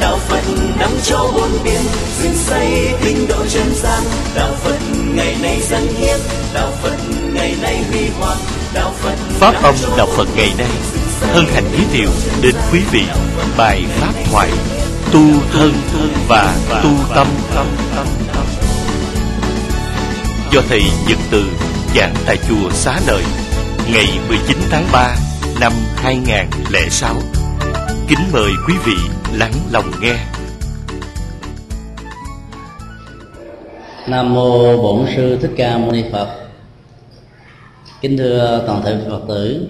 đạo phật năm châu bốn biển dựng xây kinh độ chân gian. Đạo phật ngày nay dân hiến đạo phật ngày nay huy hoàng. Đạo phật pháp âm đạo phật ngày nay hân hạnh giới thiệu đến quý vị bài pháp thoại tu thân và tu tâm. Do thầy Nhật Từ giảng tại chùa Xá Lợi ngày 19 tháng 3 năm 2006. Kính mời quý vị lắng lòng nghe. Nam mô Bổn sư Thích Ca Mâu Ni Phật. Kính thưa toàn thể Phật tử.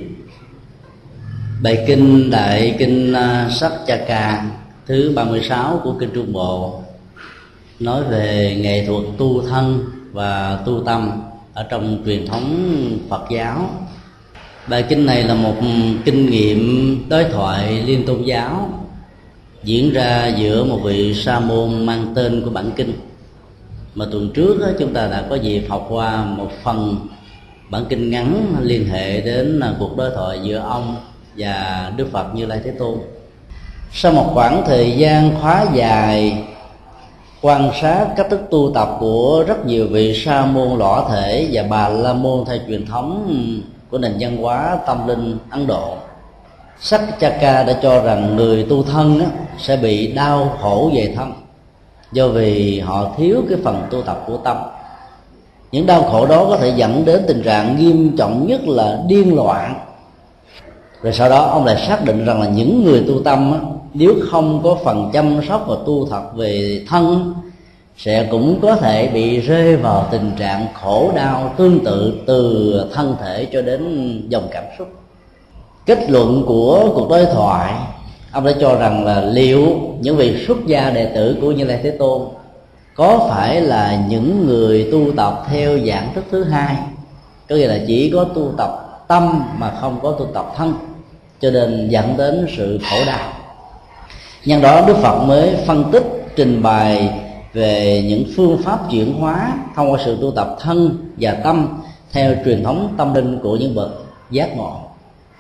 Bài kinh Đại kinh à, Sắc Cha Ca, thứ 36 của kinh Trung Bộ, nói về nghệ thuật tu thân và tu tâm ở trong truyền thống Phật giáo. Bài kinh này là một kinh nghiệm đối thoại liên tôn giáo diễn ra giữa một vị sa môn mang tên của bản kinh mà tuần trước chúng ta đã có dịp học qua một phần bản kinh ngắn liên hệ đến à, cuộc đối thoại giữa ông và Đức Phật Như Lai Thế Tôn. Sau một khoảng thời gian khóa dài, quan sát cách thức tu tập của rất nhiều vị sa môn lõa thể và bà la môn theo truyền thống của nền văn hóa tâm linh ấn độ sắc chaka đã cho rằng người tu thân sẽ bị đau khổ về thân. Do vì họ thiếu cái phần tu tập của tâm. Những đau khổ đó có thể dẫn đến tình trạng nghiêm trọng nhất là điên loạn. Rồi sau đó ông lại xác định rằng là những người tu tâm á, nếu không có phần chăm sóc và tu thật về thân sẽ cũng có thể bị rơi vào tình trạng khổ đau tương tự từ thân thể cho đến dòng cảm xúc kết luận của cuộc đối thoại, ông đã cho rằng là liệu những vị xuất gia đệ tử của như lai thế tôn có phải là những người tu tập theo dạng thức thứ hai? Có nghĩa là chỉ có tu tập tâm mà không có tu tập thân, cho nên dẫn đến sự khổ đau. Nhân đó đức phật mới phân tích, trình bày về những phương pháp chuyển hóa thông qua sự tu tập thân và tâm theo truyền thống tâm linh của những bậc giác ngộ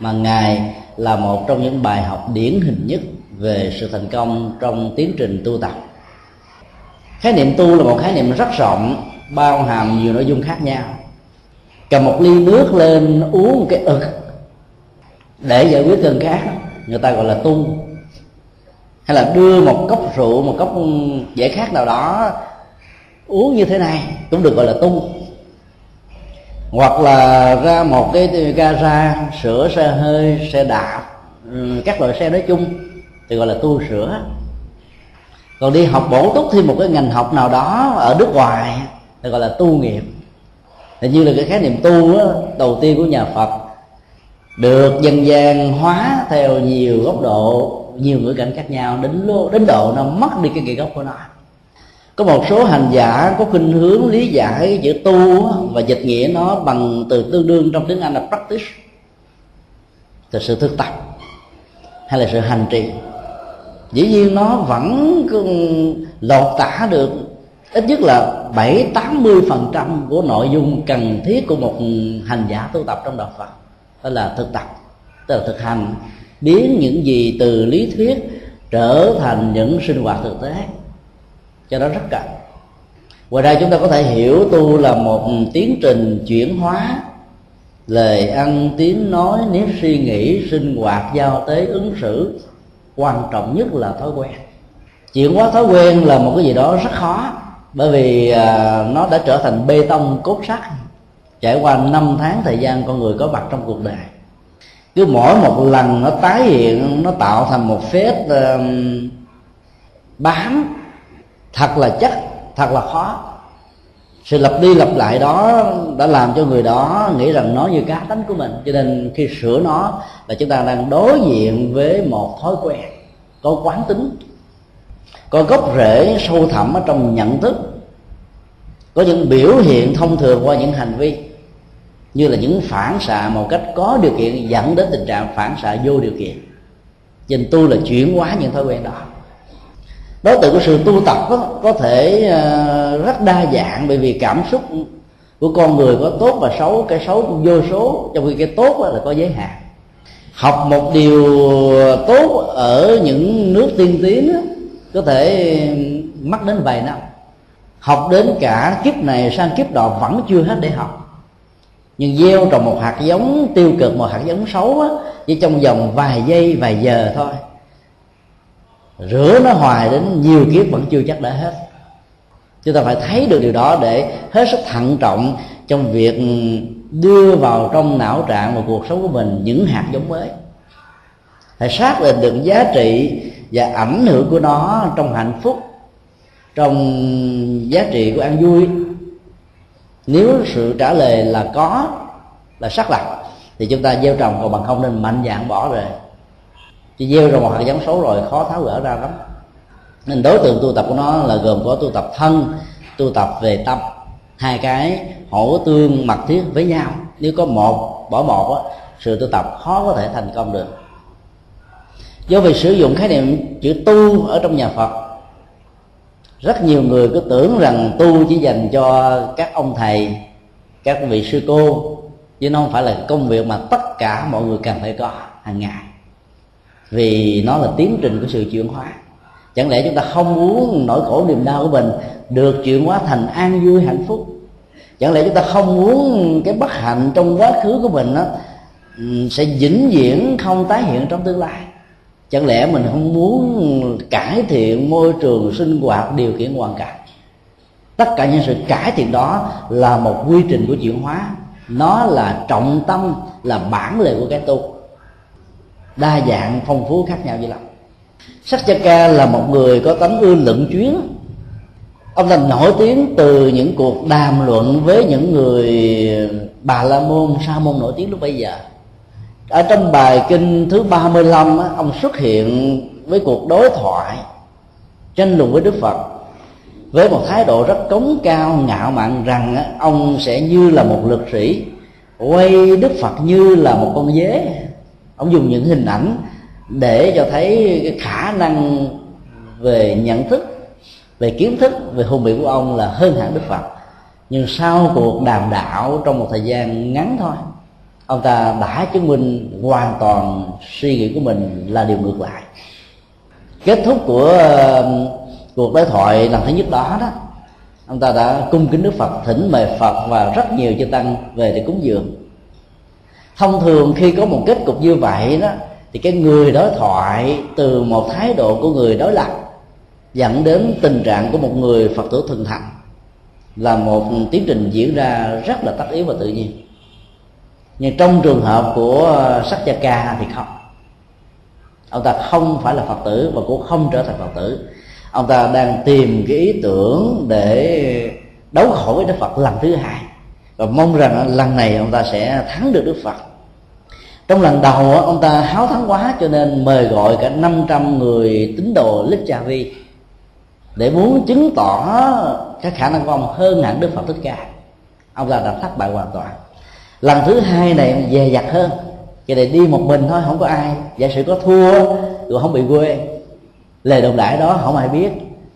mà ngài là một trong những bài học điển hình nhất về sự thành công trong tiến trình tu tập. Khái niệm tu là một khái niệm rất rộng, bao hàm nhiều nội dung khác nhau. Cầm một ly nước lên uống một cái ực. Để giải quyết cơn khát, người ta gọi là tu. Hay là đưa một cốc rượu, một cốc dễ khác nào đó, uống như thế này, cũng được gọi là tu hoặc là ra một cái gara sửa xe hơi xe đạp ừ, các loại xe nói chung thì gọi là tu sửa. Còn đi học bổ túc thêm một cái ngành học nào đó ở nước ngoài thì gọi là tu nghiệp. Thì như là cái khái niệm tu đó, đầu tiên của nhà phật được dân gian hóa theo nhiều góc độ nhiều ngữ cảnh khác nhau đến lô, đến độ nó mất đi cái kỳ gốc của nó có một số hành giả có khuynh hướng lý giải chữ tu và dịch nghĩa nó bằng từ tương đương trong tiếng anh là practice. Từ sự thực tập hay là sự hành trì. Dĩ nhiên nó vẫn lột tả được, ít nhất là bảy, tám mươi phần trăm của nội dung cần thiết của một hành giả tu tập trong đạo Phật. Đó là thực tập, tức là thực hành, biến những gì từ lý thuyết trở thành những sinh hoạt thực tế cho nó rất cần. Ngoài ra chúng ta có thể hiểu tu là một ừ, tiến trình chuyển hóa. Lời ăn tiếng nói nếp suy nghĩ sinh hoạt giao tế ứng xử quan trọng nhất là thói quen. Chuyển hóa thói quen là một cái gì đó rất khó bởi vì à, nó đã trở thành bê tông cốt sắt. Trải qua năm tháng thời gian con người có mặt trong cuộc đời cứ mỗi một lần nó tái hiện nó tạo thành một phép uh, bám thật là chắc, thật là khó. Sự lặp đi lặp lại đó đã làm cho người đó nghĩ rằng nó như cá tánh của mình. Cho nên khi sửa nó là chúng ta đang đối diện với một thói quen có quán tính, có gốc rễ sâu thẳm ở trong nhận thức, có những biểu hiện thông thường qua những hành vi, như là những phản xạ một cách có điều kiện dẫn đến tình trạng phản xạ vô điều kiện. Nhìn tu là chuyển hóa những thói quen đó đối tượng của sự tu tập đó, có thể ờ, rất đa dạng bởi vì cảm xúc của con người có tốt và xấu cái xấu cũng vô số trong khi cái tốt là có giới hạn. Học một điều tốt ở những nước tiên tiến đó, có thể mất đến vài năm. Học đến cả kiếp này sang kiếp đó vẫn chưa hết để học. Nhưng gieo trồng một hạt giống tiêu cực một hạt giống xấu á chỉ trong vòng vài giây vài giờ thôi rửa nó hoài đến nhiều kiếp vẫn chưa chắc đã hết. Chúng ta phải thấy được điều đó để hết sức thận trọng trong việc đưa vào trong não trạng và cuộc sống của mình những hạt giống mới. Phải xác định được giá trị và ảnh hưởng của nó trong hạnh phúc, trong giá trị của an vui. Nếu sự trả lời là có, là xác lập, thì chúng ta gieo trồng còn bằng không nên mạnh dạng bỏ rồi chỉ gieo ra một hạt giống xấu rồi khó tháo gỡ ra lắm. Nên đối tượng tu tập của nó là gồm có tu tập thân tu tập về tâm. Hai cái hỗ tương mật thiết với nhau. Nếu có một bỏ một á, sự tu tập khó có thể thành công được. Do vì sử dụng khái niệm chữ tu ở trong nhà phật rất nhiều người cứ tưởng rằng tu chỉ dành cho các ông thầy các vị sư cô. Chứ nó không phải là công việc mà tất cả mọi người cần phải có hàng ngày vì nó là tiến trình của sự chuyển hóa. Chẳng lẽ chúng ta không muốn nỗi khổ niềm đau của mình được chuyển hóa thành an vui hạnh phúc? Chẳng lẽ chúng ta không muốn cái bất hạnh trong quá khứ của mình đó, sẽ vĩnh viễn không tái hiện trong tương lai? Chẳng lẽ mình không muốn cải thiện môi trường sinh hoạt điều kiện hoàn cảnh? Tất cả những sự cải thiện đó là một quy trình của chuyển hóa. Nó là trọng tâm là bản lề của cái tu đa dạng phong phú khác nhau như lắm. Sắc cha ca là một người có tấm ưa luận chuyến. Ông ta nổi tiếng từ những cuộc đàm luận với những người bà la môn, sa môn nổi tiếng lúc bây giờ. Ở trong bài kinh thứ 35 ông xuất hiện với cuộc đối thoại tranh luận với Đức Phật. Với một thái độ rất cống cao, ngạo mạn rằng ông sẽ như là một lực sĩ, quay Đức Phật như là một con dế ông dùng những hình ảnh để cho thấy cái khả năng về nhận thức, về kiến thức, về hùng biện của ông là hơn hẳn Đức Phật. Nhưng sau cuộc đàm đạo trong một thời gian ngắn thôi, ông ta đã chứng minh hoàn toàn suy nghĩ của mình là điều ngược lại. Kết thúc của um, cuộc đối thoại lần thứ nhất đó đó, ông ta đã cung kính đức phật, thỉnh mời phật và rất nhiều chư tăng về để cúng dường thông thường khi có một kết cục như vậy đó, thì cái người đối thoại từ một thái độ của người đối lập dẫn đến tình trạng của một người phật tử thuần thành là một tiến trình diễn ra rất là tất yếu và tự nhiên. Nhưng trong trường hợp của sắc gia ca thì không. Ông ta không phải là phật tử và cũng không trở thành phật tử. Ông ta đang tìm cái ý tưởng để đấu khẩu với đức phật lần thứ hai. Và mong rằng lần này ông ta sẽ thắng được đức phật trong lần đầu, ông ta háo thắng quá, cho nên mời gọi cả 500 người tín đồ lích cha vi để muốn chứng tỏ các khả năng của ông hơn hẳn đức phật thích ca. Ông ta đã thất bại hoàn toàn. Lần thứ hai này dè dặt hơn. Cho nên đi một mình thôi, không có ai. Giả sử có thua rồi không bị quê. Lời đồng đại đó không ai biết.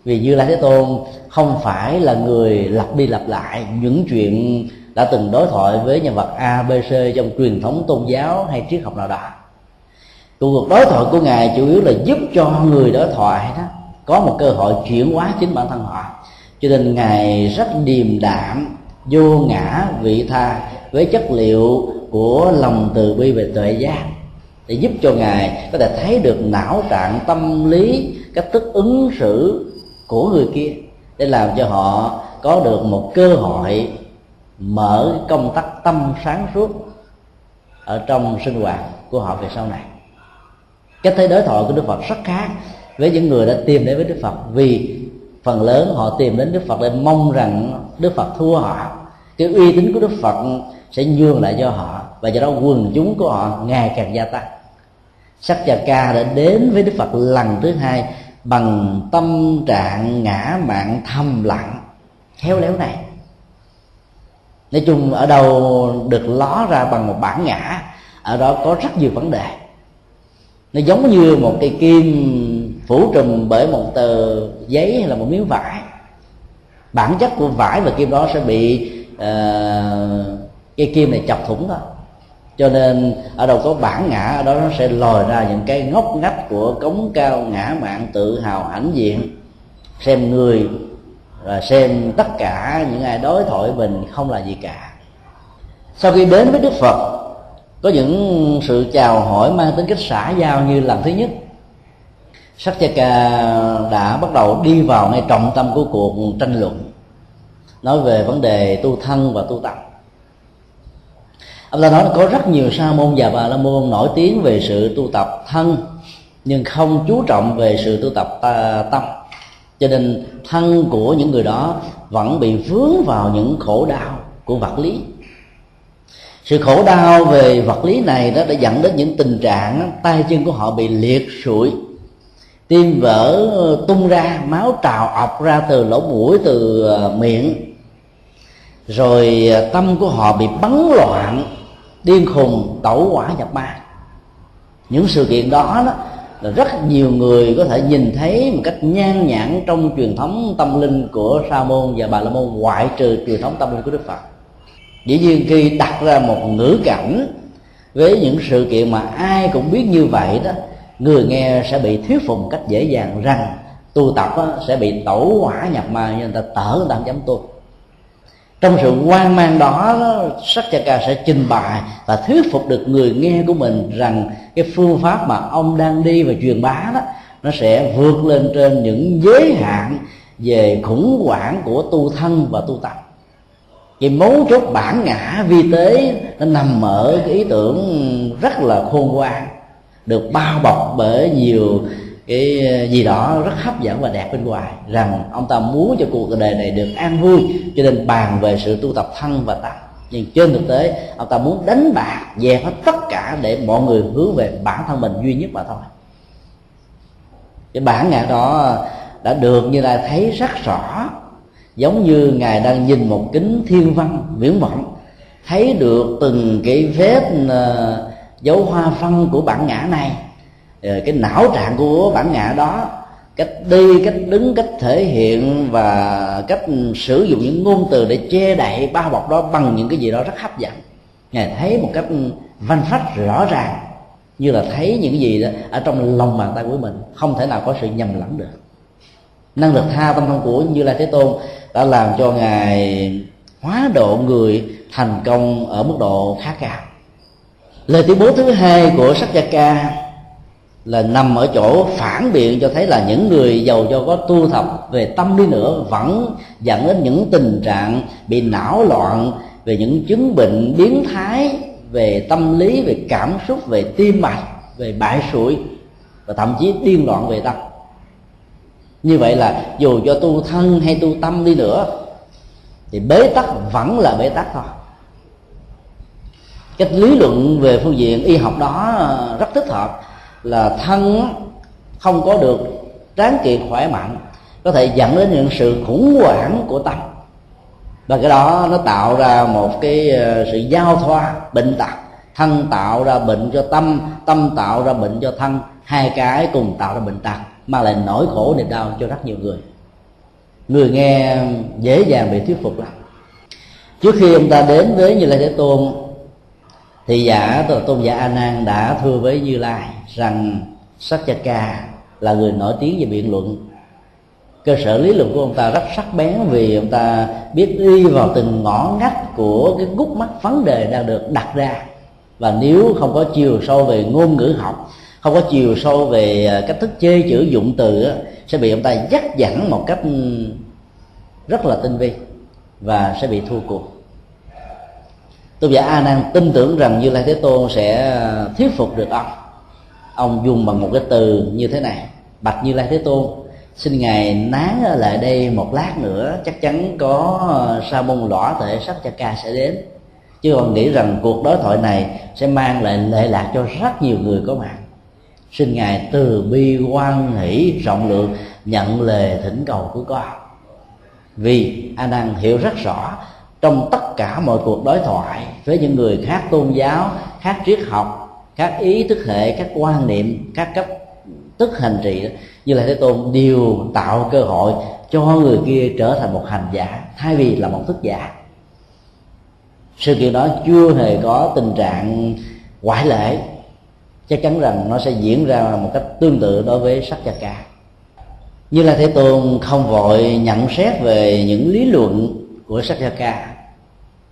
Vì như lai thế tôn không phải là người lặp đi lặp lại những chuyện đã từng đối thoại với nhân vật a, b, c trong truyền thống tôn giáo hay triết học nào đó. Cuộc đối thoại của ngài chủ yếu là giúp cho người đối thoại đó có một cơ hội chuyển hóa chính bản thân họ. Cho nên ngài rất điềm đạm, vô ngã vị tha với chất liệu của lòng từ bi về tuệ giác, để giúp cho ngài có thể thấy được não trạng tâm lý, cách thức ứng xử của người kia, để làm cho họ có được một cơ hội mở công tắc tâm sáng suốt ở trong sinh hoạt của họ về sau này. Cách thấy đối thoại của đức phật rất khác với những người đã tìm đến với đức phật, vì phần lớn họ tìm đến đức phật để mong rằng đức phật thua họ. Cái uy tín của đức phật sẽ nhường lại cho họ và do đó quần chúng của họ ngày càng gia tăng. Sắc cha ca đã đến với đức phật lần thứ hai bằng tâm trạng ngã mạn thầm lặng, khéo léo này nói chung ở đâu được ló ra bằng một bản ngã ở đó có rất nhiều vấn đề. Nó giống như một cây kim phủ trùm bởi một tờ giấy hay là một miếng vải. Bản chất của vải và kim đó sẽ bị uh, cây kim này chọc thủng đó. Cho nên ở đâu có bản ngã ở đó nó sẽ lòi ra những cái ngóc ngách của cống cao ngã mạng tự hào hãnh diện xem người và xem tất cả những ai đối thoại mình không là gì cả. Sau khi đến với đức phật, có những sự chào hỏi mang tính cách xã giao như lần thứ nhất. Sắc ca đã bắt đầu đi vào ngay trọng tâm của cuộc tranh luận, nói về vấn đề tu thân và tu tập. Ông ta nói có rất nhiều sa môn và bà la môn nổi tiếng về sự tu tập thân, nhưng không chú trọng về sự tu tập tâm cho nên thân của những người đó vẫn bị vướng vào những khổ đau của vật lý. Sự khổ đau về vật lý này đó đã dẫn đến những tình trạng tay chân của họ bị liệt sụi tim vỡ tung ra máu trào ọc ra từ lỗ mũi từ ờ, miệng. Rồi ờ, tâm của họ bị bắn loạn điên khùng tẩu quả nhập ma. Những sự kiện đó, đó là rất nhiều người có thể nhìn thấy một cách nhan nhản trong truyền thống tâm linh của sa môn và bà la môn, ngoại trừ truyền thống tâm linh của đức phật. Dĩ nhiên khi đặt ra một ngữ cảnh với những sự kiện mà ai cũng biết như vậy đó, người nghe sẽ bị thuyết phục một cách dễ dàng rằng tu tập sẽ bị tẩu hỏa nhập ma như người ta tở người ta không dám tu trong sự hoang mang đó sắc cha ca sẽ trình bày và thuyết phục được người nghe của mình rằng cái phương pháp mà ông đang đi và truyền bá đó, nó sẽ vượt lên trên những giới hạn về khủng hoảng của tu thân và tu tập. Cái mấu chốt bản ngã vi tế, nó nằm ở cái ý tưởng rất là khôn ngoan, được bao bọc bởi nhiều cái ờ, gì đó rất hấp dẫn và đẹp bên ngoài, rằng ông ta muốn cho cuộc đời này được an vui, cho nên bàn về sự tu tập thân và tâm nhưng trên thực tế, ông ta muốn đánh bạc dẹp hết tất cả để mọi người hướng về bản thân mình duy nhất mà thôi. Cái bản ngã đó đã được như là thấy rất rõ, giống như ngài đang nhìn một kính thiên văn viễn vọng, thấy được từng cái vết ờ, dấu hoa văn của bản ngã này. Ờ, cái não trạng của bản ngã đó, cách đi, cách đứng, cách thể hiện và cách sử dụng những ngôn từ để che đậy bao bọc đó bằng những cái gì đó rất hấp dẫn. Ngài thấy một cách văn phách rõ ràng, như là thấy những cái gì đó ở trong lòng bàn tay của mình, không thể nào có sự nhầm lẫn được. Năng lực tha tâm thân của như lai thế tôn đã làm cho ngài hóa độ người thành công ở mức độ khá cao. Lời tuyên bố thứ hai của sắc gia ca là nằm ở chỗ phản biện cho thấy là những người giàu cho có tu thập về tâm đi nữa vẫn dẫn đến những tình trạng bị não loạn, về những chứng bệnh biến thái, về tâm lý, về cảm xúc, về tim mạch, về bại sụi và thậm chí điên loạn về tâm. Như vậy là dù cho tu thân hay tu tâm đi nữa, thì bế tắc vẫn là bế tắc thôi. Cách lý luận về phương diện y học đó rất thích hợp là thân không có được tráng kiện khỏe mạnh, có thể dẫn đến những sự khủng hoảng của tâm. Và cái đó nó tạo ra một cái ờ, sự giao thoa, bệnh tật. Thân tạo ra bệnh cho tâm tâm tạo ra bệnh cho thân. Hai cái cùng tạo ra bệnh tật mà lại nỗi khổ, niềm đau cho rất nhiều người. Người nghe dễ dàng bị thuyết phục lắm. Trước khi ông ta đến với như lai thế tôn thì giả tức là tôn giả a nan đã thưa với như lai rằng sắc cha ca là người nổi tiếng về biện luận. Cơ sở lý luận của ông ta rất sắc bén vì ông ta biết đi vào từng ngõ ngách của cái gút mắt vấn đề đang được đặt ra. Và nếu không có chiều sâu về ngôn ngữ học, không có chiều sâu về ờ, cách thức chê chữ dụng từ sẽ bị ông ta dắt dẫn một cách rất là tinh vi và sẽ bị thua cuộc tôn giả a nan tin tưởng rằng như lai thế tôn sẽ à, thuyết phục được ông. Ông dùng bằng một cái từ như thế này. Bạch như lai thế tôn, xin ngài nán lại đây một lát nữa, chắc chắn có à, sa môn lõa thể sắc cha ca sẽ đến. Chứ còn nghĩ rằng cuộc đối thoại này sẽ mang lại lệ lạc cho rất nhiều người có mặt. Xin ngài từ bi quan hỷ, rộng lượng, nhận lời thỉnh cầu của con. Vì a nan hiểu rất rõ trong tất cả mọi cuộc đối thoại với những người khác tôn giáo, khác triết học các ý thức hệ các quan niệm các cấp tức hành trì như là thế tôn đều tạo cơ hội cho người kia trở thành một hành giả, thay vì là một thức giả. Sự kiện đó chưa hề có tình trạng ngoại lệ. Chắc chắn rằng nó sẽ diễn ra một cách tương tự đối với sắc cha ca. Như là thế tôn không vội nhận xét về những lý luận của sắc cha ca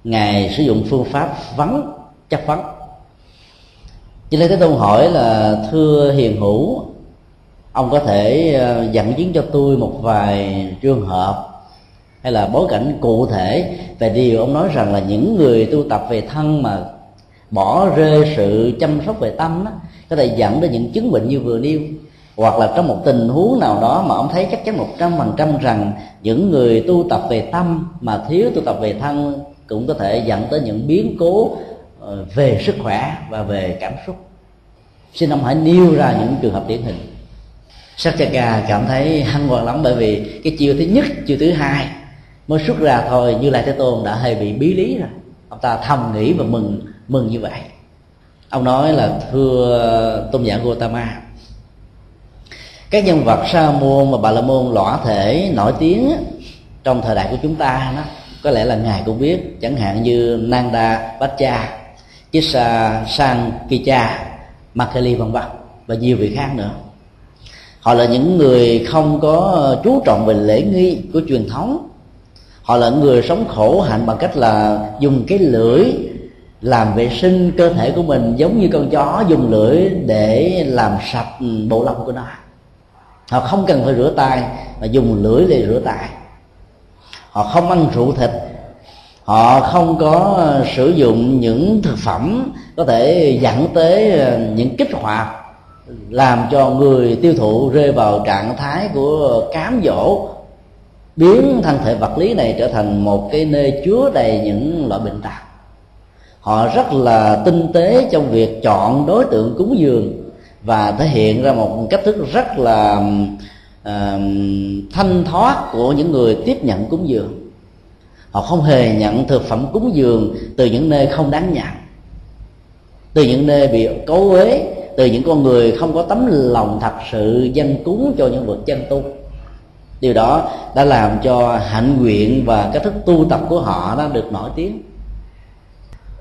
ngài sử dụng phương pháp vắng chắc vắng. Cho nên thế tôn hỏi là thưa hiền hữu ông có thể ờ, dẫn chứng cho tôi một vài trường hợp hay là bối cảnh cụ thể về điều ông nói rằng là những người tu tập về thân mà bỏ rơi sự chăm sóc về tâm đó, có thể dẫn đến những chứng bệnh như vừa nêu? Hoặc là trong một tình huống nào đó mà ông thấy chắc chắn một trăm phần trăm rằng những người tu tập về tâm mà thiếu tu tập về thân cũng có thể dẫn tới những biến cố ờ, về sức khỏe và về cảm xúc. Xin ông hãy nêu ra những trường hợp điển hình. Sakaka cảm thấy hăng hoan lắm bởi vì cái chiều thứ nhất chiều thứ hai mới xuất ra thôi, như lai thế tôn đã hơi bị bí lý rồi. Ông ta thầm nghĩ và mừng mừng như vậy. Ông nói là, thưa tôn giả Gotama các nhân vật sa môn và bà la môn lõa thể nổi tiếng trong thời đại của chúng ta đó có lẽ là ngài cũng biết, chẳng hạn như Nanda Baccha Chisa Sang Kicha Makeli vân vân, và nhiều vị khác nữa. Họ là những người không có chú trọng về lễ nghi của truyền thống. Họ là người sống khổ hạnh bằng cách là dùng cái lưỡi làm vệ sinh cơ thể của mình, giống như con chó dùng lưỡi để làm sạch bộ lông của nó. Họ không cần phải rửa tay, mà dùng lưỡi để rửa tay họ không ăn rượu thịt. Họ không có ờ, sử dụng những thực phẩm có thể dẫn tới ờ, những kích hoạt, làm cho người tiêu thụ rơi vào trạng thái của cám dỗ, biến thân thể vật lý này trở thành một cái nơi chứa đầy những loại bệnh tật. Họ rất là tinh tế trong việc chọn đối tượng cúng dường và thể hiện ra một cách thức rất là uh, thanh thoát của những người tiếp nhận cúng dường. Họ không hề nhận thực phẩm cúng dường từ những nơi không đáng nhận từ những nơi bị cấu uế từ những con người không có tấm lòng thật sự dân cúng cho những bậc chân tu. Điều đó đã làm cho hạnh nguyện và cách thức tu tập của họ đã được nổi tiếng.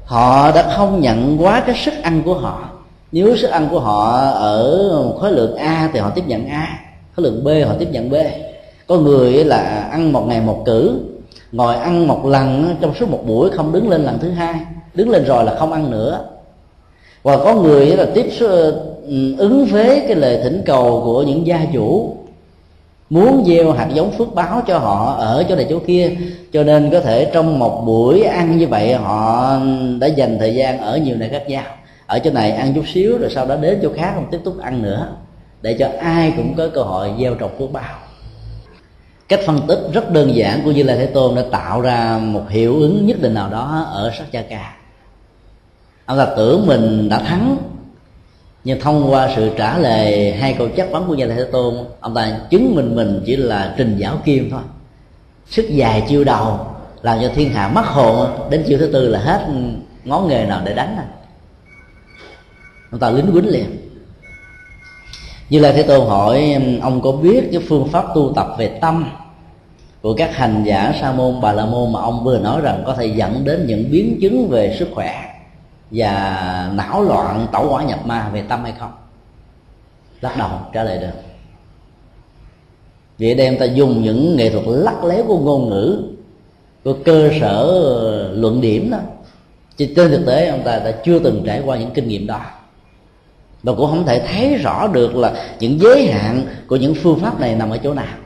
Họ đã không nhận quá cái sức ăn của họ. Nếu sức ăn của họ ở khối lượng a thì họ tiếp nhận a khối lượng b, họ tiếp nhận b. Có người là ăn một ngày một cử, ngồi ăn một lần trong suốt một buổi không đứng lên lần thứ hai. Đứng lên rồi là không ăn nữa. Và có người là tiếp ờ, ứng với cái lời thỉnh cầu của những gia chủ, muốn gieo hạt giống phước báo cho họ ở chỗ này chỗ kia. Cho nên có thể trong một buổi ăn như vậy, họ đã dành thời gian ở nhiều nơi khác nhau. Ở chỗ này ăn chút xíu, rồi sau đó đến chỗ khác không tiếp tục ăn nữa để cho ai cũng có cơ hội gieo trồng phước báo. Cách phân tích rất đơn giản của như lai thế tôn đã tạo ra một hiệu ứng nhất định nào đó ở sắc cha ca. Ông ta tưởng mình đã thắng, nhưng thông qua sự trả lời hai câu chất vấn của nhà thế tôn, ông ta chứng minh mình chỉ là trình giáo kim thôi. Sức dài chiêu đầu làm cho thiên hạ mất hồn, đến chiêu thứ tư là hết ngón nghề nào để đánh ông ta lính quýnh liền như là thế tôn hỏi ông có biết cái phương pháp tu tập về tâm của các hành giả sa môn, bà la môn mà ông vừa nói rằng có thể dẫn đến những biến chứng về sức khỏe và não loạn, tẩu hỏa nhập ma về tâm hay không? Lắc đầu trả lời được. Vì đem ta dùng những nghệ thuật lắc léo của ngôn ngữ, của cơ sở luận điểm đó. Chứ trên thực tế ông ta đã chưa từng trải qua những kinh nghiệm đó và cũng không thể thấy rõ được là những giới hạn của những phương pháp này nằm ở chỗ nào.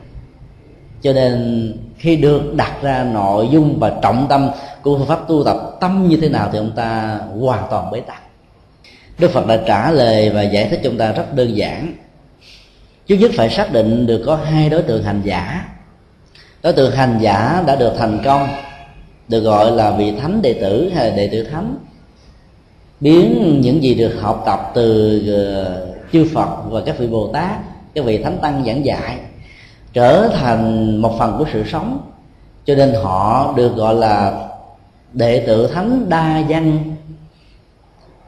Cho nên khi được đặt ra nội dung và trọng tâm của phương pháp tu tập, tâm như thế nào thì ông ta hoàn toàn bế tắc. Đức phật đã trả lời và giải thích cho chúng ta rất đơn giản. Trước nhất phải xác định được có hai đối tượng hành giả. Đối tượng hành giả đã được thành công, được gọi là vị thánh đệ tử hay là đệ tử thánh biến những gì được học tập từ ờ, chư phật và các vị bồ tát các vị thánh tăng giảng dạy, trở thành một phần của sự sống. Cho nên họ được gọi là đệ tử thánh đa văn,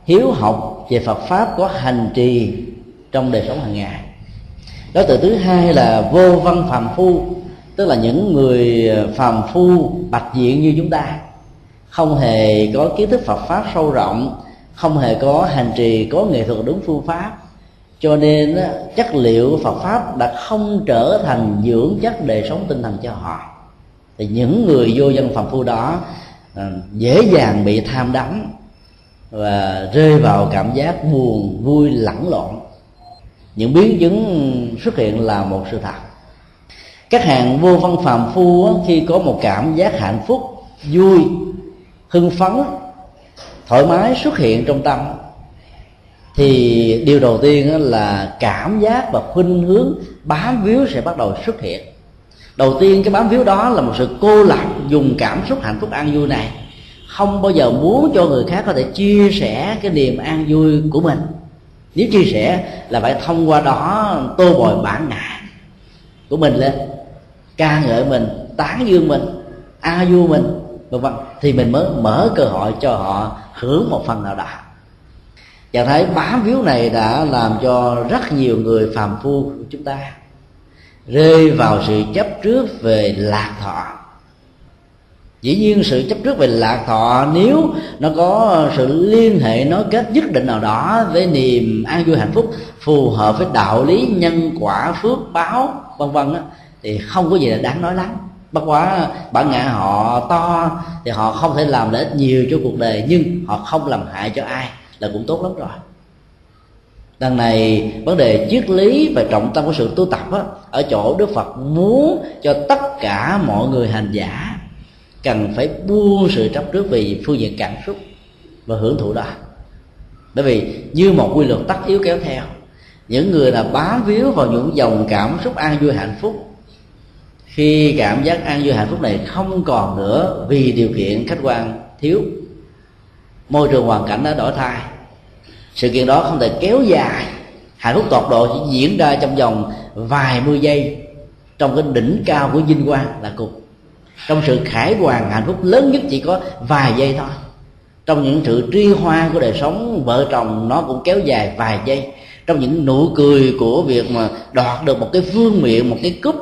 hiếu học về phật pháp có hành trì trong đời sống hàng ngày. Đối tượng thứ hai là vô văn phàm phu, tức là những người ờ, phàm phu bạch diện như chúng ta, không hề có kiến thức Phật pháp sâu rộng không hề có hành trì, có nghệ thuật đúng phương pháp. Cho nên chất liệu Phật pháp đã không trở thành dưỡng chất đời sống tinh thần cho họ. Thì những người vô dân phàm phu đó à, dễ dàng bị tham đắm và rơi vào cảm giác buồn, vui, lẫn lộn. Những biến chứng xuất hiện là một sự thật. Các hạng vô văn phàm phu khi có một cảm giác hạnh phúc, vui, hưng phấn thoải mái xuất hiện trong tâm. Thì điều đầu tiên là cảm giác và khuynh hướng bám víu sẽ bắt đầu xuất hiện. Đầu tiên cái bám víu đó là một sự cô lập dùng cảm xúc hạnh phúc an vui này. Không bao giờ muốn cho người khác có thể chia sẻ cái niềm an vui của mình. Nếu chia sẻ là phải thông qua đó tô bồi bản ngã của mình lên. Ca ngợi mình, tán dương mình, a vui mình vân vân thì mình mới mở cơ hội cho họ hưởng một phần nào đó. Trạng thái bám víu này đã làm cho rất nhiều người phàm phu của chúng ta rơi vào sự chấp trước về lạc thọ. Dĩ nhiên sự chấp trước về lạc thọ, nếu nó có sự liên hệ, nó kết nhất định nào đó với niềm an vui hạnh phúc, phù hợp với đạo lý, nhân quả, phước báo, vân vân thì không có gì là đáng nói lắm bất quá bản ngã họ to thì họ không thể làm lợi ích nhiều cho cuộc đời nhưng họ không làm hại cho ai là cũng tốt lắm rồi. Đằng này vấn đề triết lý và trọng tâm của sự tu tập á, ở chỗ đức phật muốn cho tất cả mọi người hành giả cần phải buông sự chấp trước vì phương diện cảm xúc và hưởng thụ đó. Bởi vì như một quy luật tất yếu kéo theo những người là bám víu vào những dòng cảm xúc an vui hạnh phúc khi cảm giác an vui hạnh phúc này không còn nữa vì điều kiện khách quan thiếu, môi trường hoàn cảnh đã đổi thay. Sự kiện đó không thể kéo dài. Hạnh phúc tột độ chỉ diễn ra trong vòng vài mươi giây trong cái đỉnh cao của vinh quang là cục. Trong sự khải hoàn hạnh phúc lớn nhất chỉ có vài giây thôi. Trong những sự tri hoa của đời sống, vợ chồng nó cũng kéo dài vài giây. Trong những nụ cười của việc mà đoạt được một cái phương miệng một cái cúp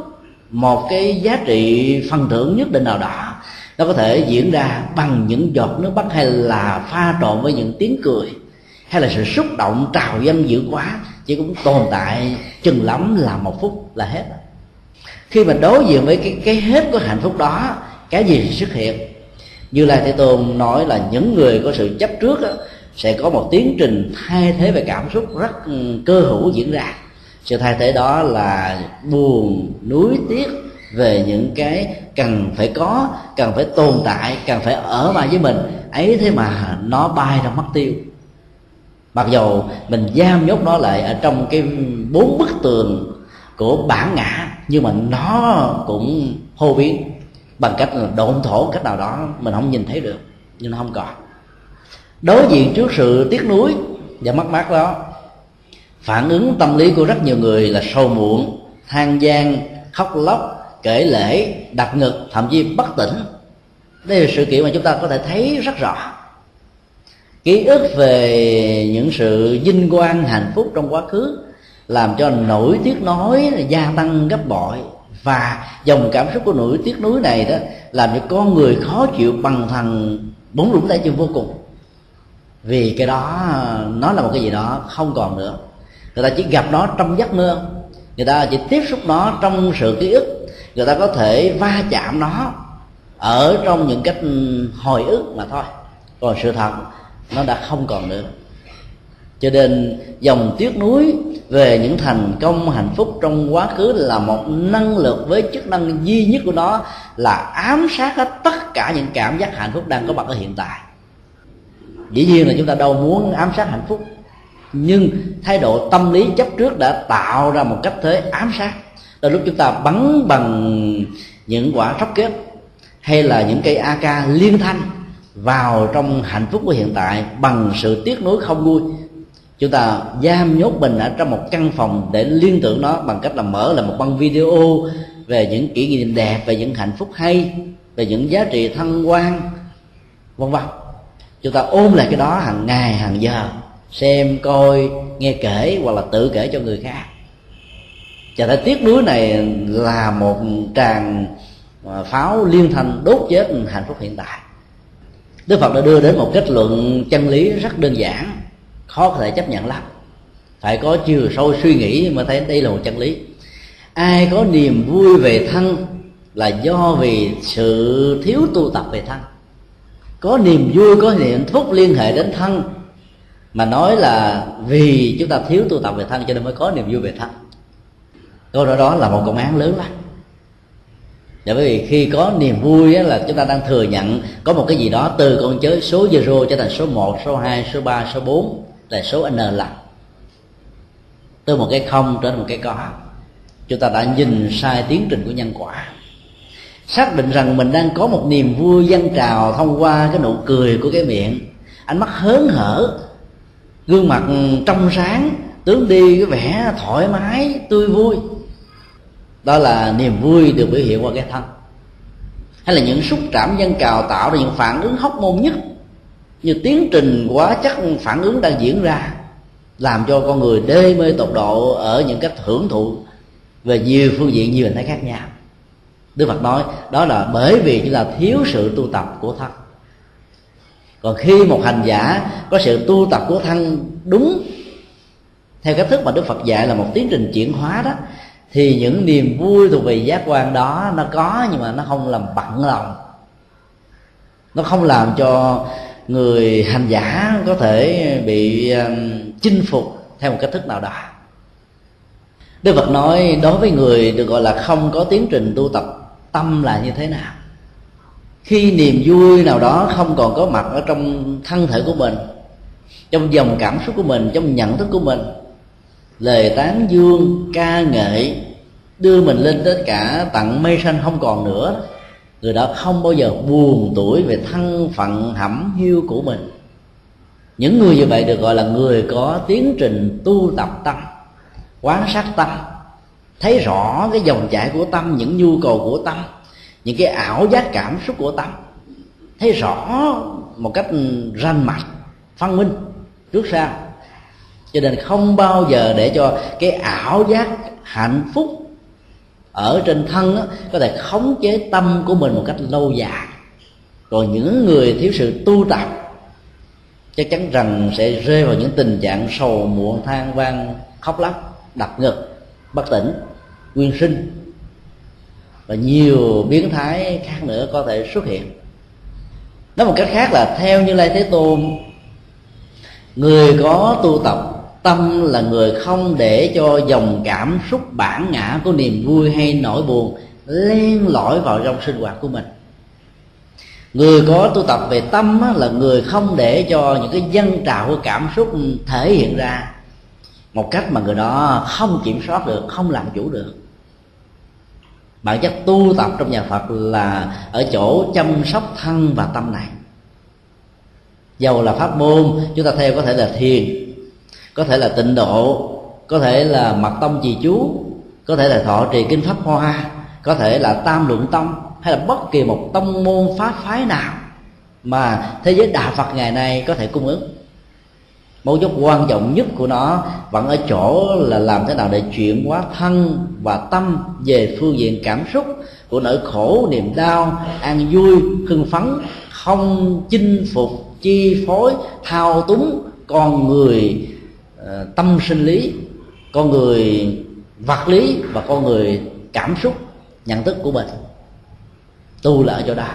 một cái giá trị phần thưởng nhất định nào đó nó có thể diễn ra bằng những giọt nước mắt hay là pha trộn với những tiếng cười hay là sự xúc động trào dâng dữ quá chỉ cũng tồn tại chừng lắm là một phút là hết. Khi mà đối diện với cái cái hết của hạnh phúc đó cái gì xuất hiện? Như là thế tôn nói là những người có sự chấp trước đó, sẽ có một tiến trình thay thế về cảm xúc rất ừ, cơ hữu diễn ra sự thay thế đó là buồn núi tiếc về những cái cần phải có, cần phải tồn tại, cần phải ở lại với mình. Ấy thế mà nó bay ra mất tiêu. Mặc dầu mình giam nhốt nó lại ở trong cái bốn bức tường của bản ngã, nhưng mà nó cũng hô biến bằng cách là độn thổ cách nào đó, mình không nhìn thấy được, nhưng nó không còn. Đối diện trước sự tiếc nuối và mất mát đó phản ứng tâm lý của rất nhiều người là sâu muộn, than gian, khóc lóc, kể lễ đập ngực, thậm chí bất tỉnh. Đây là sự kiện mà chúng ta có thể thấy rất rõ. Ký ức về những sự vinh quang hạnh phúc trong quá khứ làm cho nỗi tiếc nói gia tăng gấp bội. Và dòng cảm xúc của nỗi tiếc nuối này đó làm cho con người khó chịu bằng thằng bốn lũng tay chân vô cùng. Vì cái đó, nó là một cái gì đó không còn nữa người ta chỉ gặp nó trong giấc mơ. Người ta chỉ tiếp xúc nó trong sự ký ức. Người ta có thể va chạm nó ở trong những cách ừ, hồi ức mà thôi. Còn sự thật, nó đã không còn nữa. Cho nên, dòng tiếc núi về những thành công hạnh phúc trong quá khứ là một năng lực với chức năng duy nhất của nó, là ám sát hết tất cả những cảm giác hạnh phúc đang có mặt ở hiện tại. Dĩ nhiên là chúng ta đâu muốn ám sát hạnh phúc nhưng thái độ tâm lý chấp trước đã tạo ra một cách thế ám sát. Là lúc chúng ta bắn bằng những quả rocket hay là những cây ak liên thanh vào trong hạnh phúc của hiện tại bằng sự tiếc nuối không vui. Chúng ta giam nhốt mình ở trong một căn phòng để liên tưởng nó bằng cách là mở lại một băng video về những kỷ niệm đẹp, về những hạnh phúc hay, về những giá trị thăng quan, vân vân. Chúng ta ôm lại cái đó hàng ngày, hàng giờ xem coi, nghe kể hoặc là tự kể cho người khác. Và thấy tiếc nuối này là một tràng à, pháo liên thanh đốt chết hạnh phúc hiện tại. Đức phật đã đưa đến một kết luận chân lý rất đơn giản, khó có thể chấp nhận lắm. Phải có chiều sâu suy nghĩ mới thấy đây là một chân lý. Ai có niềm vui về thân là do vì sự thiếu tu tập về thân. Có niềm vui, có niềm phúc liên hệ đến thân mà nói là vì chúng ta thiếu tu tập về thân cho nên mới có niềm vui về thân. Câu nói đó là một công án lớn lắm. Và bởi vì khi có niềm vui á, là chúng ta đang thừa nhận có một cái gì đó từ con chớ số zero trở thành số 1, số 2, số 3, số 4 là số n lần. Từ một cái không trở thành một cái có. Chúng ta đã nhìn sai tiến trình của nhân quả. Xác định rằng mình đang có một niềm vui dân trào thông qua cái nụ cười của cái miệng. Ánh mắt hớn hở gương mặt trong sáng, tướng đi cái vẻ thoải mái, tươi vui. Đó là niềm vui được biểu hiện qua cái thân. Hay là những xúc cảm dân cào tạo ra những phản ứng hóc môn nhất, như tiến trình quá chắc phản ứng đang diễn ra, làm cho con người đê mê tột độ ở những cách hưởng thụ về nhiều phương diện nhiều hình thái khác nhau. Đức phật nói, đó là bởi vì chúng ta thiếu sự tu tập của thân còn khi một hành giả có sự tu tập của thân đúng, theo cách thức mà đức phật dạy là một tiến trình chuyển hóa đó, thì những niềm vui thuộc về giác quan đó nó có nhưng mà nó không làm bận lòng. Nó không làm cho người hành giả có thể bị um, chinh phục theo một cách thức nào đó. Đức Phật nói đối với người được gọi là không có tiến trình tu tập tâm là như thế nào? Khi niềm vui nào đó không còn có mặt ở trong thân thể của mình, trong dòng cảm xúc của mình, trong nhận thức của mình, lời tán dương, ca nghệ đưa mình lên tất cả tặng mây xanh không còn nữa, người đó không bao giờ buồn tuổi về thân phận hẩm hiu của mình. Những người như vậy được gọi là người có tiến trình tu tập tâm quán sát tâm, thấy rõ cái dòng chảy của tâm, những nhu cầu của tâm những cái ảo giác cảm xúc của tâm. Thấy rõ một cách ranh mạch phân minh trước sau. Cho nên không bao giờ để cho cái ảo giác hạnh phúc ở trên thân đó, có thể khống chế tâm của mình một cách lâu dài. Rồi những người thiếu sự tu tập chắc chắn rằng sẽ rơi vào những tình trạng sầu muộn than vang khóc lóc đập ngực bất tỉnh nguyên sinh và nhiều biến thái khác nữa có thể xuất hiện. Nói một cách khác là, theo như lai thế tôn, người có tu tập, tâm là người không để cho dòng cảm xúc bản ngã của niềm vui hay nỗi buồn len lỏi vào trong sinh hoạt của mình. Người có tu tập về tâm là người không để cho những cái dân trào của cảm xúc thể hiện ra một cách mà người đó không kiểm soát được, không làm chủ được bản chất tu tập trong nhà phật là ở chỗ chăm sóc thân và tâm này. Dầu là pháp môn, chúng ta theo có thể là thiền, có thể là tịnh độ, có thể là mật tông trì chú, có thể là thọ trì kinh pháp hoa, có thể là tam luận tông, hay là bất kỳ một tông môn pháp phái nào mà thế giới đạo phật ngày nay có thể cung ứng mấu chốt quan trọng nhất của nó vẫn ở chỗ là làm thế nào để chuyển hóa thân và tâm về phương diện cảm xúc của nỗi khổ, niềm đau, an vui, hưng phấn, không chinh phục, chi phối, thao túng con người ờ, tâm sinh lý, con người vật lý và con người cảm xúc, nhận thức của mình. Tu là ở chỗ đó.